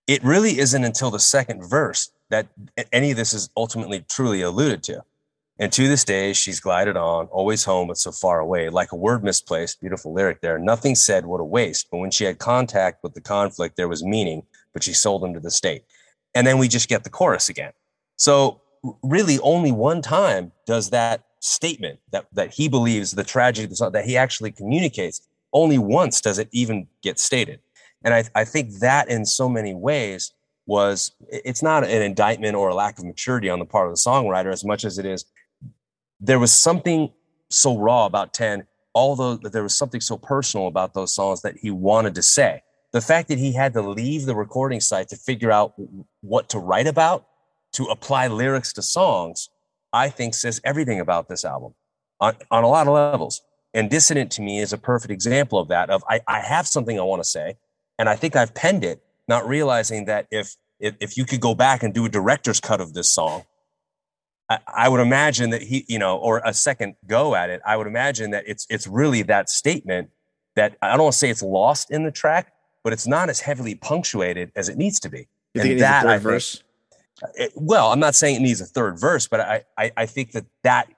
it really isn't until the second verse that any of this is ultimately truly alluded to. And to this day, she's glided on, always home, but so far away. Like a word misplaced, beautiful lyric there. Nothing said, what a waste. But when she had contact with the conflict, there was meaning, but she sold him to the state. And then we just get the chorus again. So, really, only one time does that statement that, that he believes the tragedy that he actually communicates, only once does it even get stated. And I, I think that in so many ways was it's not an indictment or a lack of maturity on the part of the songwriter as much as it is there was something so raw about 10 although there was something so personal about those songs that he wanted to say. The fact that he had to leave the recording site to figure out what to write about to apply lyrics to songs i think says everything about this album on, on a lot of levels. And dissident to me is a perfect example of that of I, I have something i want to say and i think i've penned it not realizing that if if, if you could go back and do a director's cut of this song I, I would imagine that he, you know, or a second go at it, I would imagine that it's it's really that statement that I don't want to say it's lost in the track, but it's not as heavily punctuated as it needs to be. You think and that I verse? It, well, I'm not saying it needs a third verse, but I, I I think that that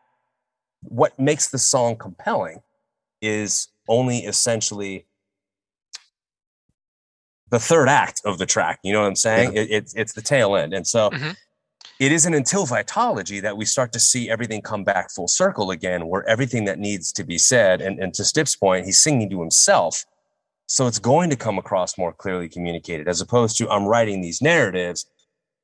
what makes the song compelling is only essentially the third act of the track. You know what I'm saying? Yeah. It, it's it's the tail end, and so mm-hmm it isn't until vitalogy that we start to see everything come back full circle again, where everything that needs to be said, and, and to Stip's point, he's singing to himself. So it's going to come across more clearly communicated, as opposed to I'm writing these narratives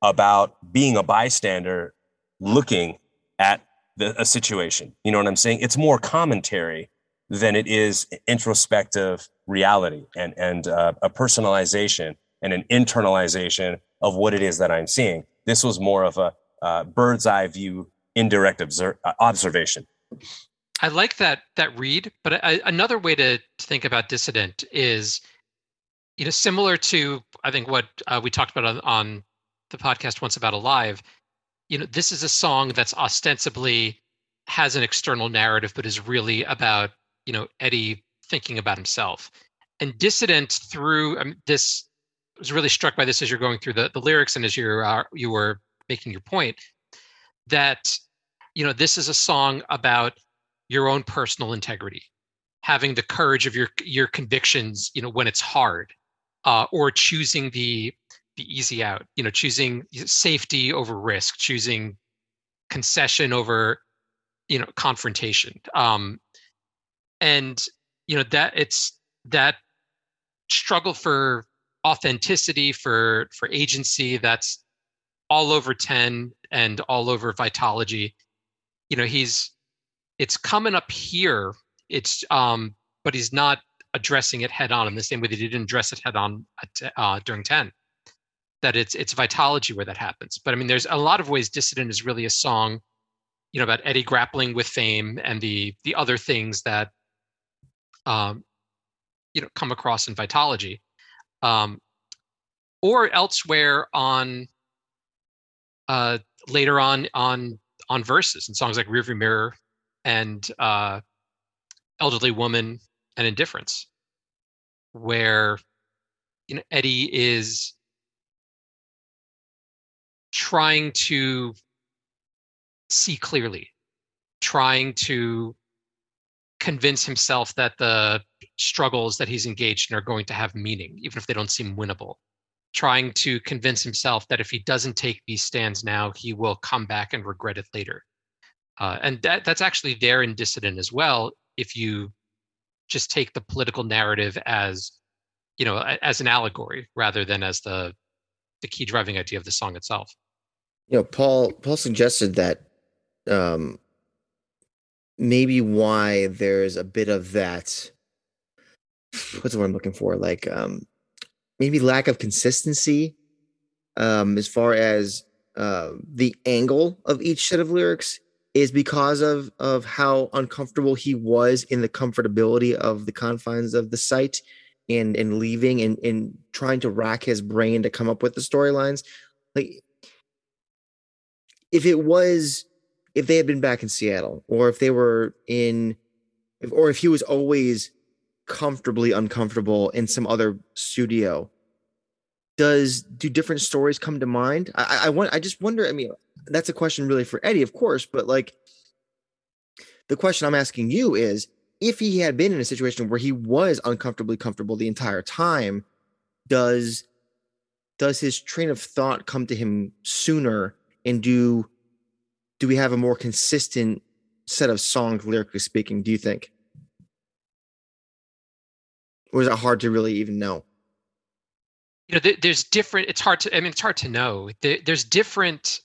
about being a bystander looking at the, a situation. You know what I'm saying? It's more commentary than it is introspective reality and, and uh, a personalization and an internalization of what it is that I'm seeing. This was more of a uh, bird's eye view, indirect obser- uh, observation. I like that that read, but I, another way to, think about dissident is, you know, similar to I think what uh, we talked about on, on the podcast once about alive. You know, this is a song that's ostensibly has an external narrative, but is really about you know Eddie thinking about himself. And dissident through um, this was really struck by this as you're going through the, the lyrics and as you're uh, you were making your point that you know this is a song about your own personal integrity having the courage of your your convictions you know when it's hard uh, or choosing the the easy out you know choosing safety over risk choosing concession over you know confrontation um and you know that it's that struggle for authenticity for for agency that's all over 10 and all over vitalogy. You know he's it's coming up here. It's um but he's not addressing it head on in the same way that he didn't address it head on at, uh, during 10 that it's it's vitalogy where that happens. But i mean there's a lot of ways dissident is really a song you know about eddie grappling with fame and the the other things that um you know come across in vitalogy um, or elsewhere on uh, later on on on verses and songs like Rearviewmirror and uh, Elderly Woman and Indifference, where you know Eddie is trying to see clearly, trying to convince himself that the struggles that he's engaged in are going to have meaning, even if they don't seem winnable. Trying to convince himself that if he doesn't take these stands now, he will come back and regret it later. Uh, and that, that's actually there in Dissident as well. If you just take the political narrative as, you know, as an allegory rather than as the the key driving idea of the song itself. You know, Paul Paul suggested that um, maybe why there's a bit of that what's the word I'm looking for? Like um maybe lack of consistency um as far as uh, the angle of each set of lyrics is because of of how uncomfortable he was in the comfortability of the confines of the site and and leaving and and trying to rack his brain to come up with the storylines like if it was if they had been back in Seattle or if they were in if, or if he was always comfortably uncomfortable in some other studio does do different stories come to mind? I, I want i just wonder i mean that's a question really for eddie of course but like the question i'm asking you is if he had been in a situation where he was uncomfortably comfortable the entire time does does his train of thought come to him sooner and do do we have a more consistent set of songs lyrically speaking do you think? Or is it hard to really even know? You know there, there's different it's hard to i mean it's hard to know. There, there's different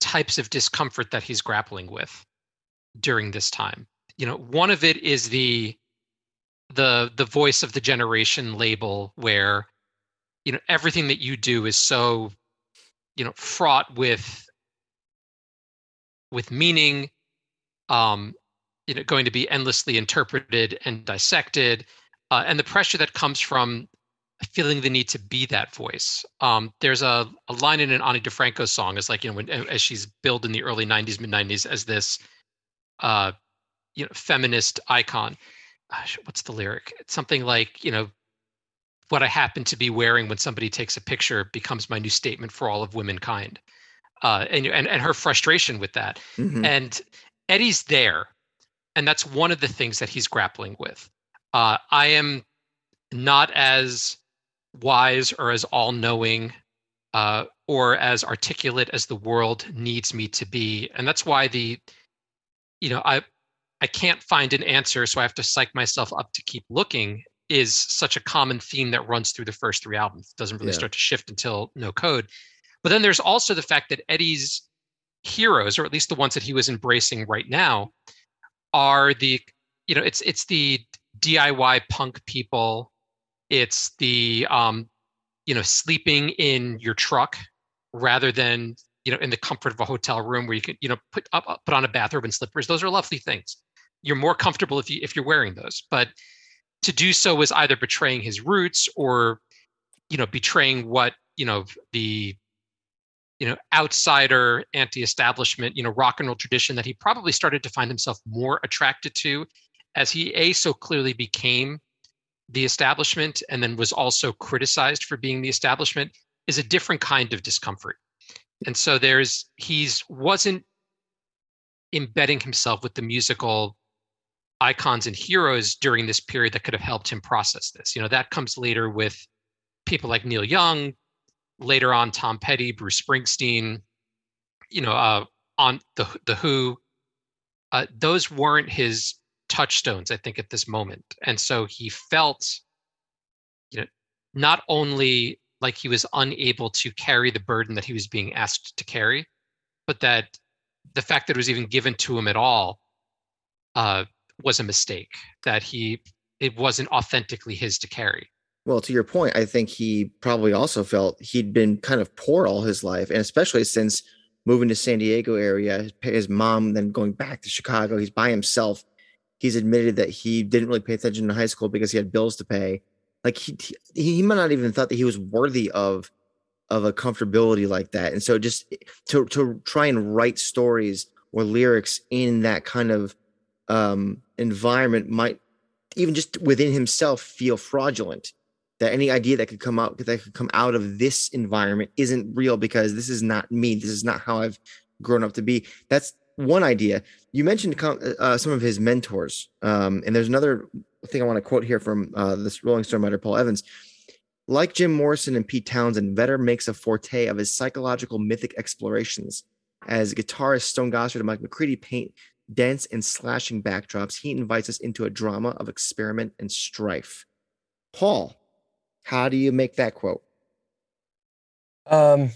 types of discomfort that he's grappling with during this time. You know one of it is the the the voice of the generation label where you know everything that you do is so you know fraught with with meaning um you know going to be endlessly interpreted and dissected uh, and the pressure that comes from feeling the need to be that voice. Um, there's a, a line in an Ani DiFranco song is like, you know, when, as she's billed in the early 90s, mid 90s as this, uh, you know, feminist icon. Gosh, what's the lyric? It's something like, you know, what I happen to be wearing when somebody takes a picture becomes my new statement for all of womankind. Uh, and, and, and her frustration with that. Mm-hmm. And Eddie's there. And that's one of the things that he's grappling with. Uh, I am not as wise or as all knowing uh, or as articulate as the world needs me to be. And that's why the, you know, I, I can't find an answer, so I have to psych myself up to keep looking is such a common theme that runs through the first three albums. It doesn't really yeah. start to shift until No Code. But then there's also the fact that Eddie's heroes, or at least the ones that he was embracing right now, are the, you know, it's it's the DIY punk people it's the um, you know sleeping in your truck rather than you know in the comfort of a hotel room where you can you know put up put on a bathrobe and slippers. Those are lovely things. You're more comfortable if you if you're wearing those, but to do so was either betraying his roots or you know betraying what you know the you know outsider anti-establishment you know rock and roll tradition that he probably started to find himself more attracted to as he a so clearly became the establishment and then was also criticized for being the establishment is a different kind of discomfort. And so there's he's wasn't embedding himself with the musical icons and heroes during this period that could have helped him process this. You know, that comes later with people like Neil Young, later on Tom Petty, Bruce Springsteen, you know, uh, on the the Who. Uh, those weren't his touchstones, I think, at this moment. And so he felt, you know, not only like he was unable to carry the burden that he was being asked to carry, but that the fact that it was even given to him at all uh, was a mistake. That he it wasn't authentically his to carry. Well, to your point, I think he probably also felt he'd been kind of poor all his life, and especially since moving to San Diego area, his mom then going back to Chicago, he's by himself he's admitted that he didn't really pay attention in high school because he had bills to pay. Like he he, he might not even thought that he was worthy of of a comfortability like that. And so just to to try and write stories or lyrics in that kind of um environment might even just within himself feel fraudulent that any idea that could come out that could come out of this environment isn't real because this is not me this is not how i've grown up to be that's one idea. You mentioned uh, uh, some of his mentors, um, and there's another thing I want to quote here from uh, this Rolling Stone writer, Paul Evans. Like Jim Morrison and Pete Townshend, Vedder makes a forte of his psychological mythic explorations. As guitarist Stone Gossard and Mike McCready paint dense and slashing backdrops, he invites us into a drama of experiment and strife. Paul, how do you make that quote? Um,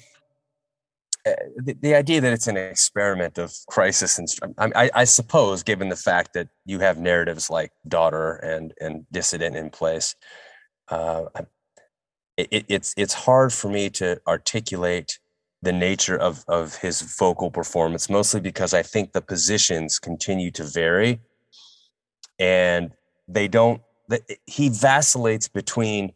uh, the, the, idea that it's an experiment of crisis and I, I, suppose given the fact that you have narratives like daughter and and dissident in place uh, it, it's it's hard for me to articulate the nature of of his vocal performance, mostly because I think the positions continue to vary, and they don't. He vacillates between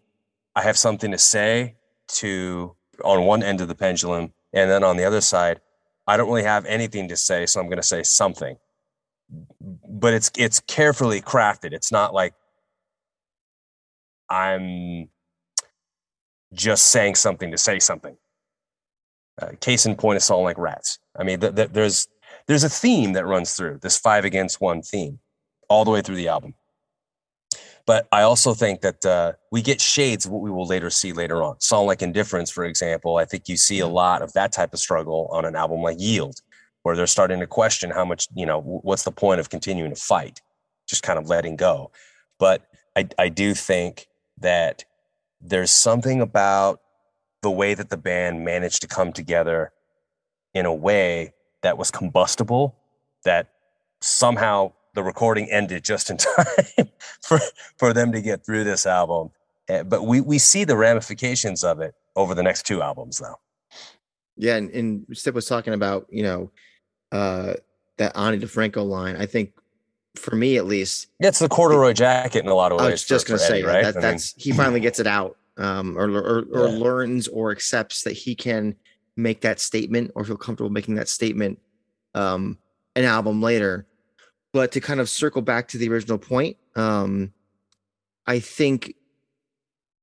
I have something to say to on one end of the pendulum, and then on the other side, I don't really have anything to say, so I'm going to say something. But it's it's carefully crafted. It's not like I'm just saying something to say something. Uh, case in point, is song like "Rats." I mean, th- th- there's there's a theme that runs through this five against one theme all the way through the album. But I also think that uh, we get shades of what we will later see later on. Song like Indifference, for example, I think you see a lot of that type of struggle on an album like Yield, where they're starting to question how much, you know, what's the point of continuing to fight, just kind of letting go. But I, I do think that there's something about the way that the band managed to come together in a way that was combustible that somehow the recording ended just in time for for them to get through this album. Eh, but we we see the ramifications of it over the next two albums, though. Yeah, and, and Stip was talking about you know uh, that Ani DiFranco line. I think for me at least, it's the corduroy jacket in a lot of ways. I was just going to say Eddie, right? that, that's mean, he finally gets it out, um, or or, or yeah. learns or accepts that he can make that statement or feel comfortable making that statement um, an album later but to kind of circle back to the original point, um, I think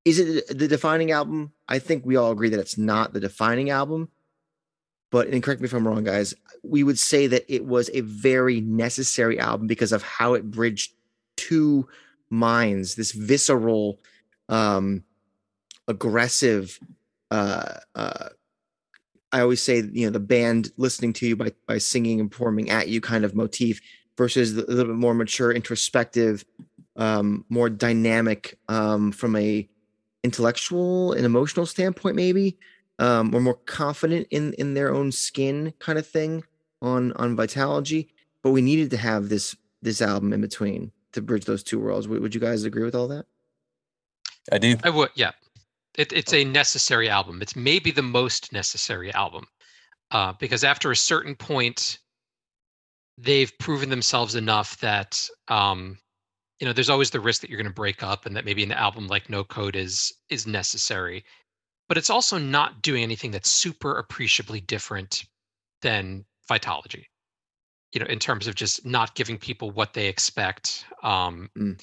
is it the defining album? I think we all agree that it's not the defining album. But and correct me if I'm wrong, guys. We would say that it was a very necessary album because of how it bridged two minds, this visceral, um, aggressive. Uh, uh, I always say, you know, the band listening to you by by singing and performing at you kind of motif versus a little bit more mature, introspective, um, more dynamic um, from a intellectual and emotional standpoint, maybe, um, or more confident in in their own skin, kind of thing on on Vitalogy. But we needed to have this this album in between to bridge those two worlds. Would, would you guys agree with all that? I do. I would. Yeah, it, it's a necessary album. It's maybe the most necessary album uh, because after a certain point they've proven themselves enough that um, you know there's always the risk that you're going to break up and that maybe an album like no code is is necessary. But it's also not doing anything that's super appreciably different than vitalogy you know in terms of just not giving people what they expect um, mm.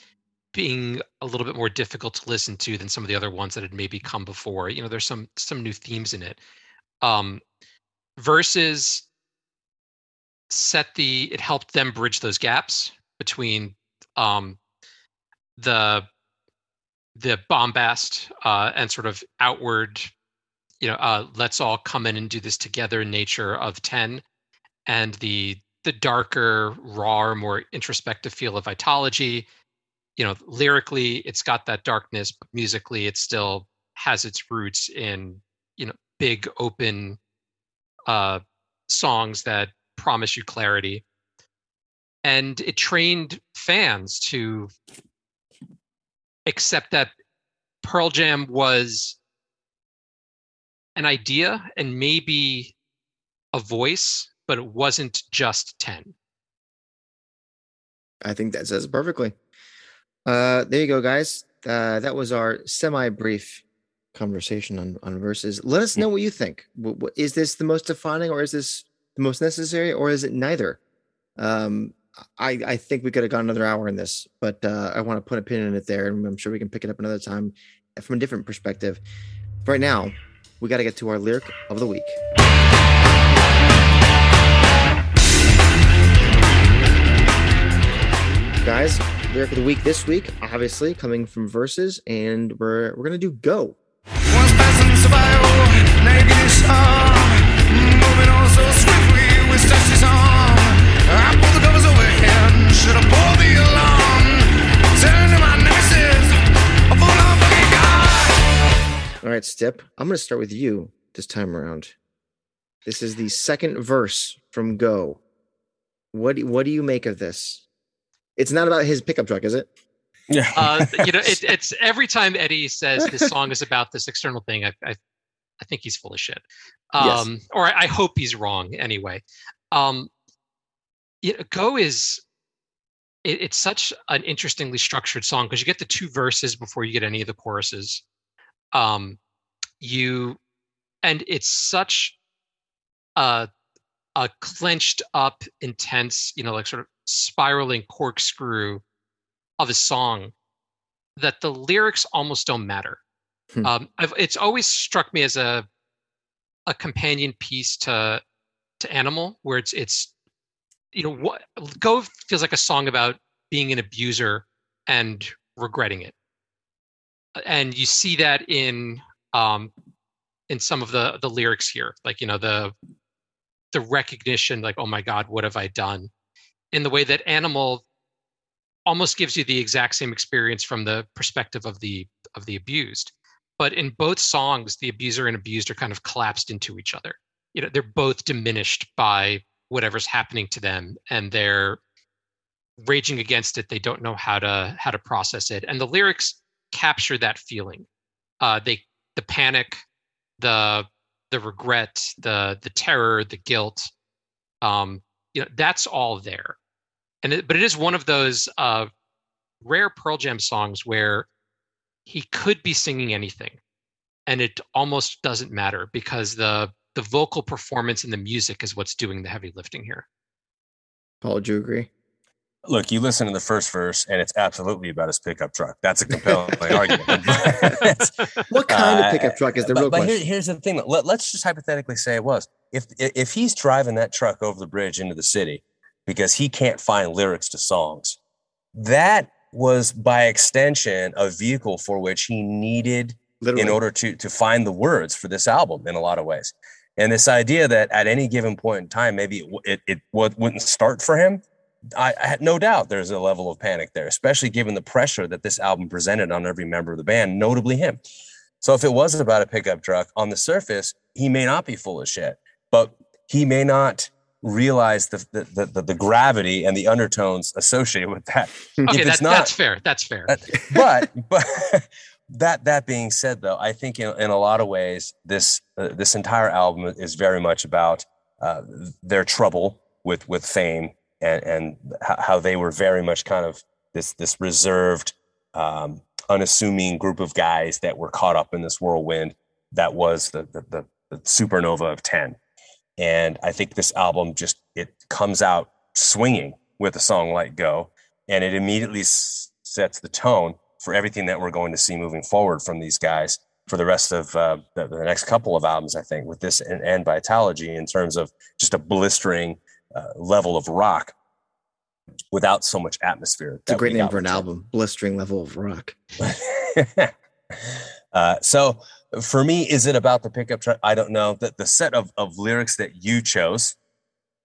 being a little bit more difficult to listen to than some of the other ones that had maybe come before. You know there's some some new themes in it. Um, versus set the it helped them bridge those gaps between um, the the bombast uh, and sort of outward, you know, uh, let's all come in and do this together nature of ten, and the the darker, raw, more introspective feel of vitalogy. You know, lyrically, it's got that darkness, but musically, it still has its roots in you know big open uh, songs that promise you clarity. And it trained fans to accept that Pearl Jam was an idea and maybe a voice, but it wasn't just 10. I think that says perfectly. Uh, there you go, guys. Uh, that was our semi brief conversation on, on verses. Let us know what you think. Is this the most defining or is this the most necessary, or is it neither? Um, I, I think we could have gone another hour in this, but uh, I want to put a pin in it there, and I'm sure we can pick it up another time from a different perspective. right now, we got to get to our lyric of the week. Guys, lyric of the week this week, obviously coming from verses, and we're we're gonna do go. Moving on so All right, Stip. I'm going to start with you this time around. This is the second verse from Go. What do, what do you make of this? It's not about his pickup truck, is it? Yeah. uh, you know, it, it's every time Eddie says this song is about this external thing, I, I I think he's full of shit. Yes. Um, or I, I hope he's wrong anyway. Um, you know, Go is it, it's such an interestingly structured song because you get the two verses before you get any of the choruses. Um, you and it's such a a clenched up, intense, you know, like sort of spiraling corkscrew of a song that the lyrics almost don't matter. Hmm. Um, it's always struck me as a a companion piece to to Animal, where it's it's you know what Go feels like a song about being an abuser and regretting it, and you see that in um in some of the the lyrics here, like you know the the recognition, like oh my god, what have I done? In the way that Animal almost gives you the exact same experience from the perspective of the of the abused but in both songs the abuser and abused are kind of collapsed into each other. You know they're both diminished by whatever's happening to them and they're raging against it. They don't know how to how to process it. And the lyrics capture that feeling. Uh they the panic the the regret the the terror the guilt um you know that's all there. And it, but it is one of those uh rare pearl jam songs where he could be singing anything and it almost doesn't matter because the the vocal performance and the music is what's doing the heavy lifting here Paul, do you agree? Look, you listen to the first verse, and it's absolutely about his pickup truck. That's a compelling argument. What kind Uh, of pickup truck is the but, real but question? here- here's the thing. Let, let's just hypothetically say it was. If if he's driving that truck over the bridge into the city because he can't find lyrics to songs, that was by extension a vehicle for which he needed Literally. in order to to find the words for this album in a lot of ways. And this idea that at any given point in time, maybe it it, it would- wouldn't start for him. I, I had no doubt there's a level of panic there, especially given the pressure that this album presented on every member of the band, notably him. So if it was about a pickup truck on the surface, he may not be full of shit, but he may not realize the the, the, the, gravity and the undertones associated with that. okay that, not- that's fair that's fair That- but but that that being said though i think in, in a lot of ways this uh, this entire album is very much about uh, their trouble with with fame and and how, they were very much kind of this this reserved um, unassuming group of guys that were caught up in this whirlwind that was the the, the, the supernova of 10 and i think this album just it comes out swinging with a song like go and it immediately s- sets the tone for everything that we're going to see moving forward from these guys for the rest of uh, the, the next couple of albums i think with this and, and vitalogy in terms of just a blistering uh, level of rock without so much atmosphere it's a great name for an album. Blistering level of rock. uh, so for me, is it about the pickup truck? I don't know. That the set of, of lyrics that you chose,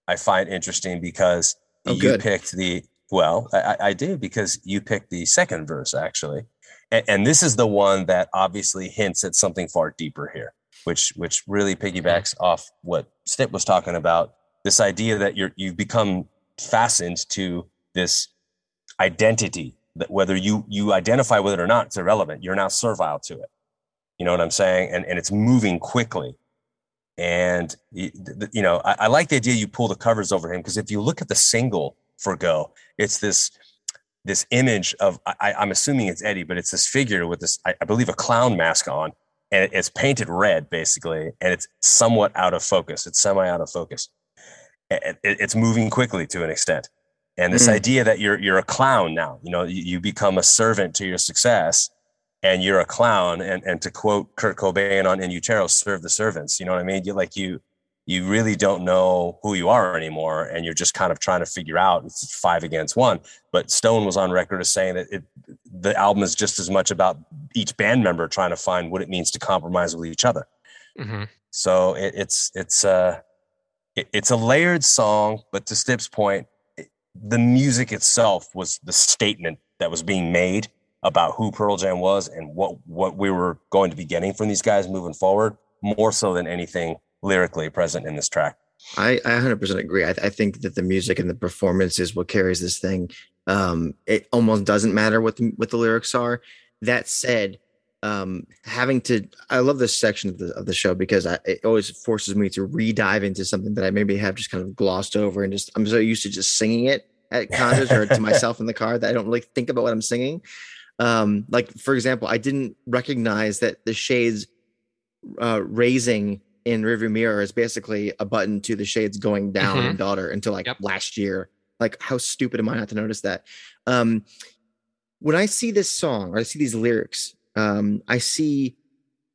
I find interesting because Oh, you good. picked the, well, I, I- do because you picked the second verse actually. And, and this is the one that obviously hints at something far deeper here, which, which really piggybacks mm-hmm. off what Stipp was talking about. This idea that you're, you've become fastened to this identity that whether you you identify with it or not it's irrelevant you're now servile to it you know what i'm saying? And and it's moving quickly. And y- th- th- you know i, I like the idea you pull the covers over him because if you look at the single for go it's this this image of I, i'm assuming it's eddie but it's this figure with this i, I believe a clown mask on and it- it's painted red basically and it's somewhat out of focus. It's semi out of focus. It, it- it's moving quickly to an extent. And this Mm. idea that you're you're a clown now you know you, you become a servant to your success and you're a clown and and to quote kurt cobain on in utero serve the servants you know what i mean? You like you you really don't know who you are anymore and you're just kind of trying to figure out it's five against one. But stone was on record as saying that it the album is just as much about each band member trying to find what it means to compromise with each other. Mhm. so it, it's it's uh it, it's a layered song, but to Stipp's point, it- the music itself was the statement that was being made about who Pearl Jam was and what what we were going to be getting from these guys moving forward, more so than anything lyrically present in this track. I, I 100% agree. I, I think that the music and the performance is what carries this thing. Um, it almost doesn't matter what the, what the lyrics are. That said, um having to i love this section of the, of the show because I, it always forces me to re-dive into something that i maybe have just kind of glossed over and just i'm so used to just singing it at concerts or to myself in the car that i don't really think about what i'm singing um like for example i didn't recognize that the shades uh raising in rearview mirror is basically a button to the shades going down Mhm. in daughter until like Yep. last year like how stupid am i not to notice that um when i see this song or i see these lyrics um i see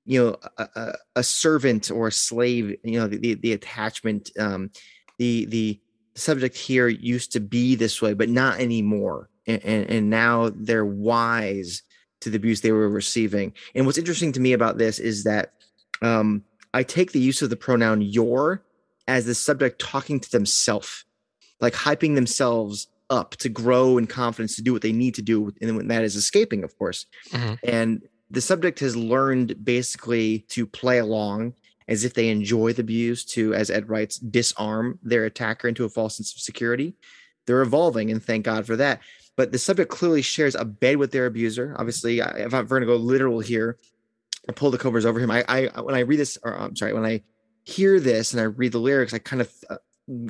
you know a, a, a servant or a slave you know the the, the attachment um the the subject here used to be this way but not anymore and, and and now they're wise to the abuse they were receiving. And what's interesting to me about this is that um i take the use of the pronoun your as the subject talking to themselves like hyping themselves up to grow in confidence to do what they need to do and when that is escaping of course. Mhm. and the subject has learned basically to play along as if they enjoy the abuse to as ed writes disarm their attacker into a false sense of security. They're evolving and thank god for that but the subject clearly shares a bed with their abuser. Obviously if i'm going to go literal here. I pull the covers over him. I i when i read this or i'm sorry when i hear this and i read the lyrics i kind of uh,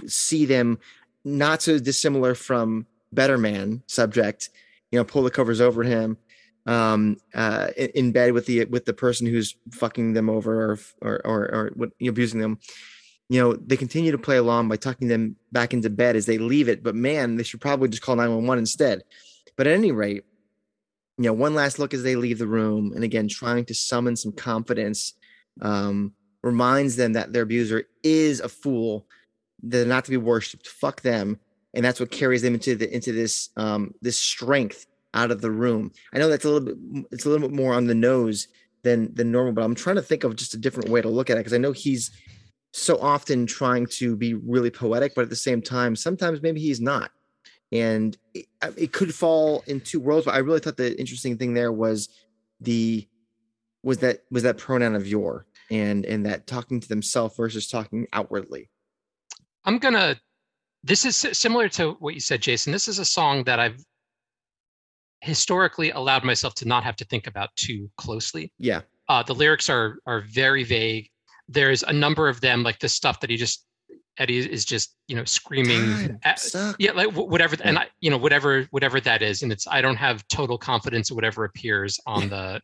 see them not so dissimilar from better man subject you know pull the covers over him um uh in, bed with the with the person who's fucking them over or or or, or abusing them you know they continue to play along by tucking them back into bed as they leave it but man they should probably just call 911 instead. But at any rate you know one last look as they leave the room and again trying to summon some confidence um reminds them that their abuser is a fool they're not to be worshipped. Fuck them. And that's what carries them into the into this um this strength out of the room. I know that's a little bit it's a little bit more on the nose than than normal but i'm trying to think of just a different way to look at it because i know he's so often trying to be really poetic but at the same time sometimes maybe he's not and it, it could fall in two worlds but i really thought the interesting thing there was the was that was that pronoun of your and and that talking to themselves versus talking outwardly I'm gonna. This is similar to what you said, Jason. This is a song that I've historically allowed myself to not have to think about too closely. yeah Uh, the lyrics are are very vague. There's a number of them, like the stuff that he just Eddie is just you know screaming. At- yeah, like wh- whatever, and I, you know whatever whatever that is, and it's I don't have total confidence in whatever appears on the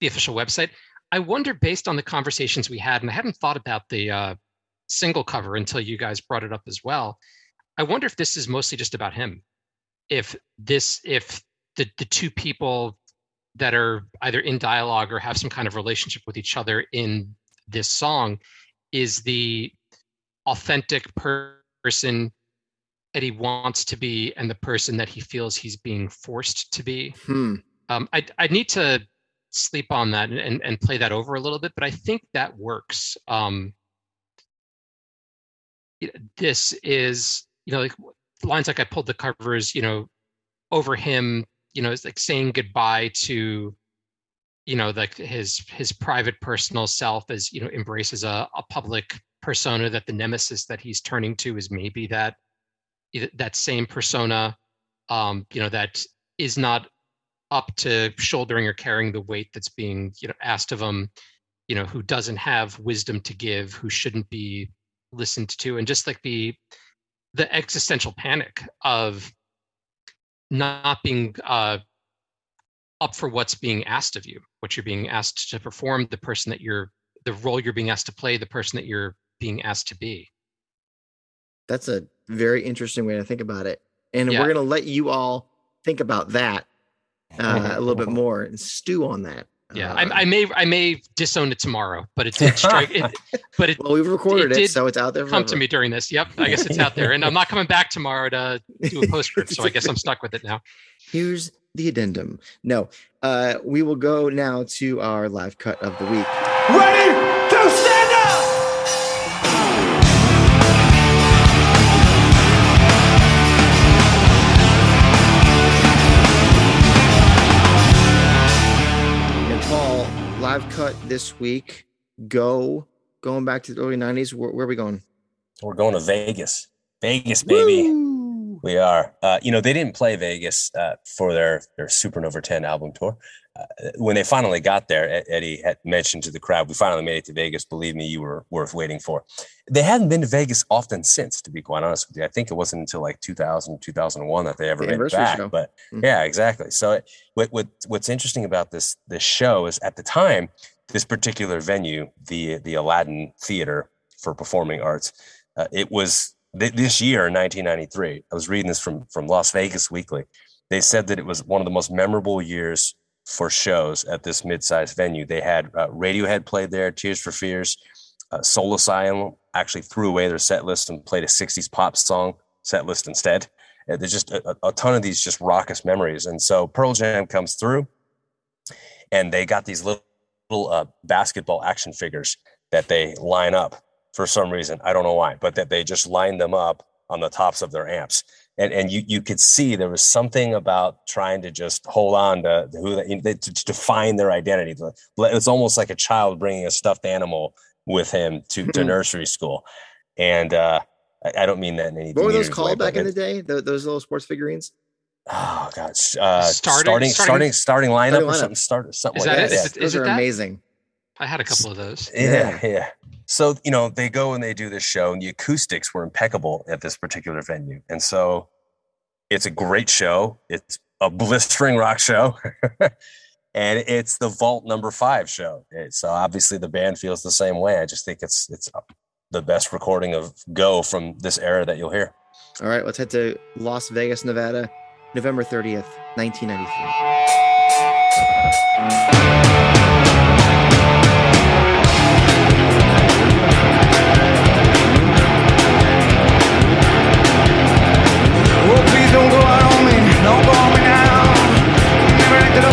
the official website. I wonder, based on the conversations we had, and I hadn't thought about the uh, single cover until you guys brought it up as well. I wonder if this is mostly just about him. If this, if the the two people that are either in dialogue or have some kind of relationship with each other in this song is the authentic person that he wants to be and the person that he feels he's being forced to be. hmm Um, I I need to sleep on that and, and and play that over a little bit, but I think that works. Um, this is you know like lines like I pulled the covers, you know, over him, you know, it's like saying goodbye to you know like his his private personal self as you know embraces a, a public persona that the nemesis that he's turning to is maybe that that same persona um you know that is not up to shouldering or carrying the weight that's being you know asked of him you know who doesn't have wisdom to give who shouldn't be listened to and just like the the existential panic of not being uh up for what's being asked of you what you're being asked to perform the person that you're the role you're being asked to play the person that you're being asked to be That's a very interesting way to think about it. And Yeah. we're going to let you all think about that uh, a little bit more and stew on that. yeah Uh, I, I may i may disown it tomorrow but it did strike it, but it well, we've recorded it it, so it's out there. come to me during this yep i guess it's out there and i'm not coming back tomorrow to do a postscript so i guess i'm stuck with it now Here's the addendum. No, uh, we will go now to our live cut of the week. Ready to stand up! And Paul, live cut this week. Go going back to the early '90s. Where, where are we going? We're going to Vegas. Vegas, baby. Woo! We are. Uh, you know, they didn't play Vegas uh, for their their Supernova 10 album tour. Uh, when they finally got there, Eddie had mentioned to the crowd, "We finally made it to Vegas. Believe me, you were worth waiting for." They hadn't been to Vegas often since, to be quite honest with you. I think it wasn't until like 2000, 2001 that they ever The made it back. show. But Mhm. yeah, exactly. So it, what, what what's interesting about this this show is at the time, this particular venue, the the Aladdin Theater for Performing Arts, uh, it was th- this year in 1993 i was reading this from from las vegas weekly. They said that it was one of the most memorable years for shows at this mid-sized venue. They had uh, radiohead played there tears for fears uh, soul asylum actually threw away their set list and played a 60s pop song set list instead. Uh, there's just a, a ton of these just raucous memories. And so pearl jam comes through and they got these little, little uh, basketball action figures that they line up for some reason. I don't know why, but that they just lined them up on the tops of their amps. And, and you, you could see there was something about trying to just hold on to who they, to, to define their identity. It's almost like a child bringing a stuffed animal with him to, to nursery school. And uh, I, I don't mean that in any What were those diminutive way, called back but in the day? Tho- those little sports figurines? Oh God! Uh, Starting- starting, starting, starting- starting, lineup starting or lineup. something. Start something Is like that that. it? yeah. Is it- Those are that? amazing. I had a couple of those. Yeah, yeah. So, you know, they go and they do this show, and the acoustics were impeccable at this particular venue. And so it's a great show. It's a blistering rock show. and it's the Vault number five show. So obviously the band feels the same way. I just think it's it's the best recording of Go from this era that you'll hear. All right, let's head to Las Vegas, Nevada, November 30th, 1993. I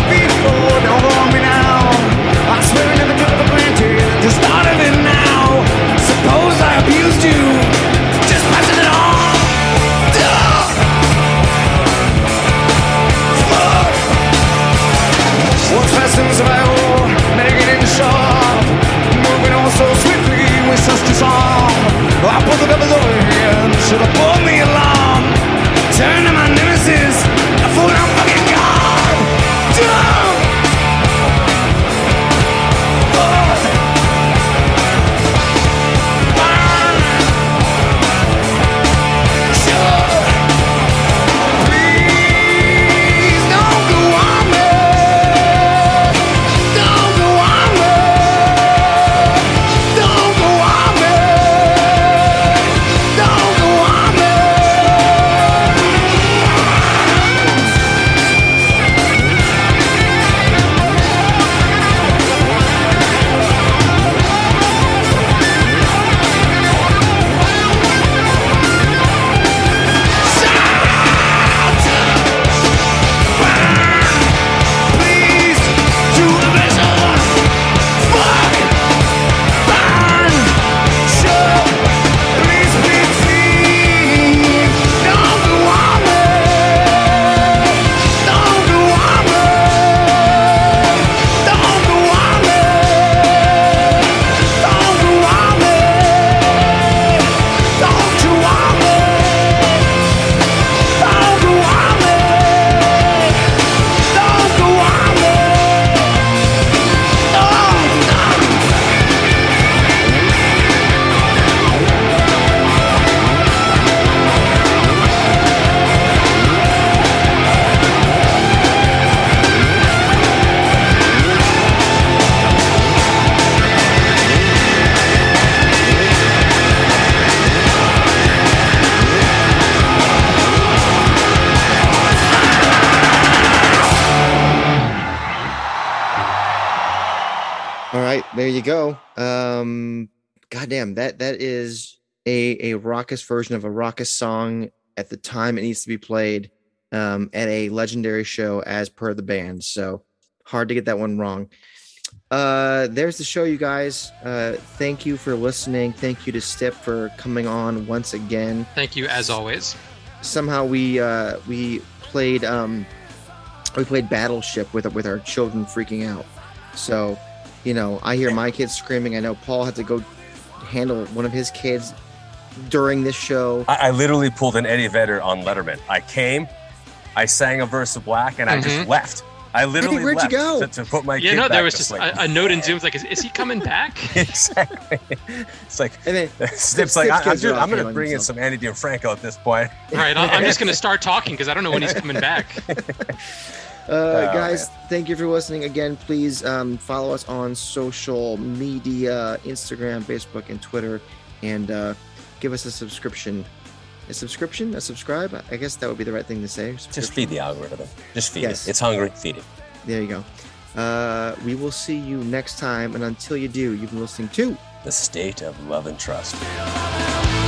on. On put the devil over there you go. Um, goddamn, that that is a a raucous version of a raucous song at the time it needs to be played um, at a legendary show as per the band. So hard to get that one wrong. Uh, there's the show, you guys. Uh, thank you for listening. Thank you to Step for coming on once again. Thank you as always. Somehow we uh, we played um, we played Battleship with with our children freaking out. So you know, I hear my kids screaming. I know Paul had to go handle one of his kids during this show. I, I literally pulled an Eddie Vedder on Letterman. I came, I sang a verse of Black, and I just Mhm. left. I literally where'd you left go? To, to put my Yeah, kid no, back there was just sleep. a, a note in Zoom. It's like, is, is he coming back? exactly. It's like And then Snip's Snip's like, I, I'm, kids are just, off I'm going to healing bring in some Ani DiFranco at this point. right. I'm just going to start talking because I don't know when he's coming back. Uh, guys, thank you for listening again. Please um, follow us on social media Instagram, Facebook, and Twitter. And uh, give us a subscription. A subscription? A subscribe? I guess that would be the right thing to say. Just feed the algorithm. Just feed Yes. it. It's hungry. Feed it. There you go. Uh, we will see you next time. And until you do, you've been listening to The state of love and trust. Feel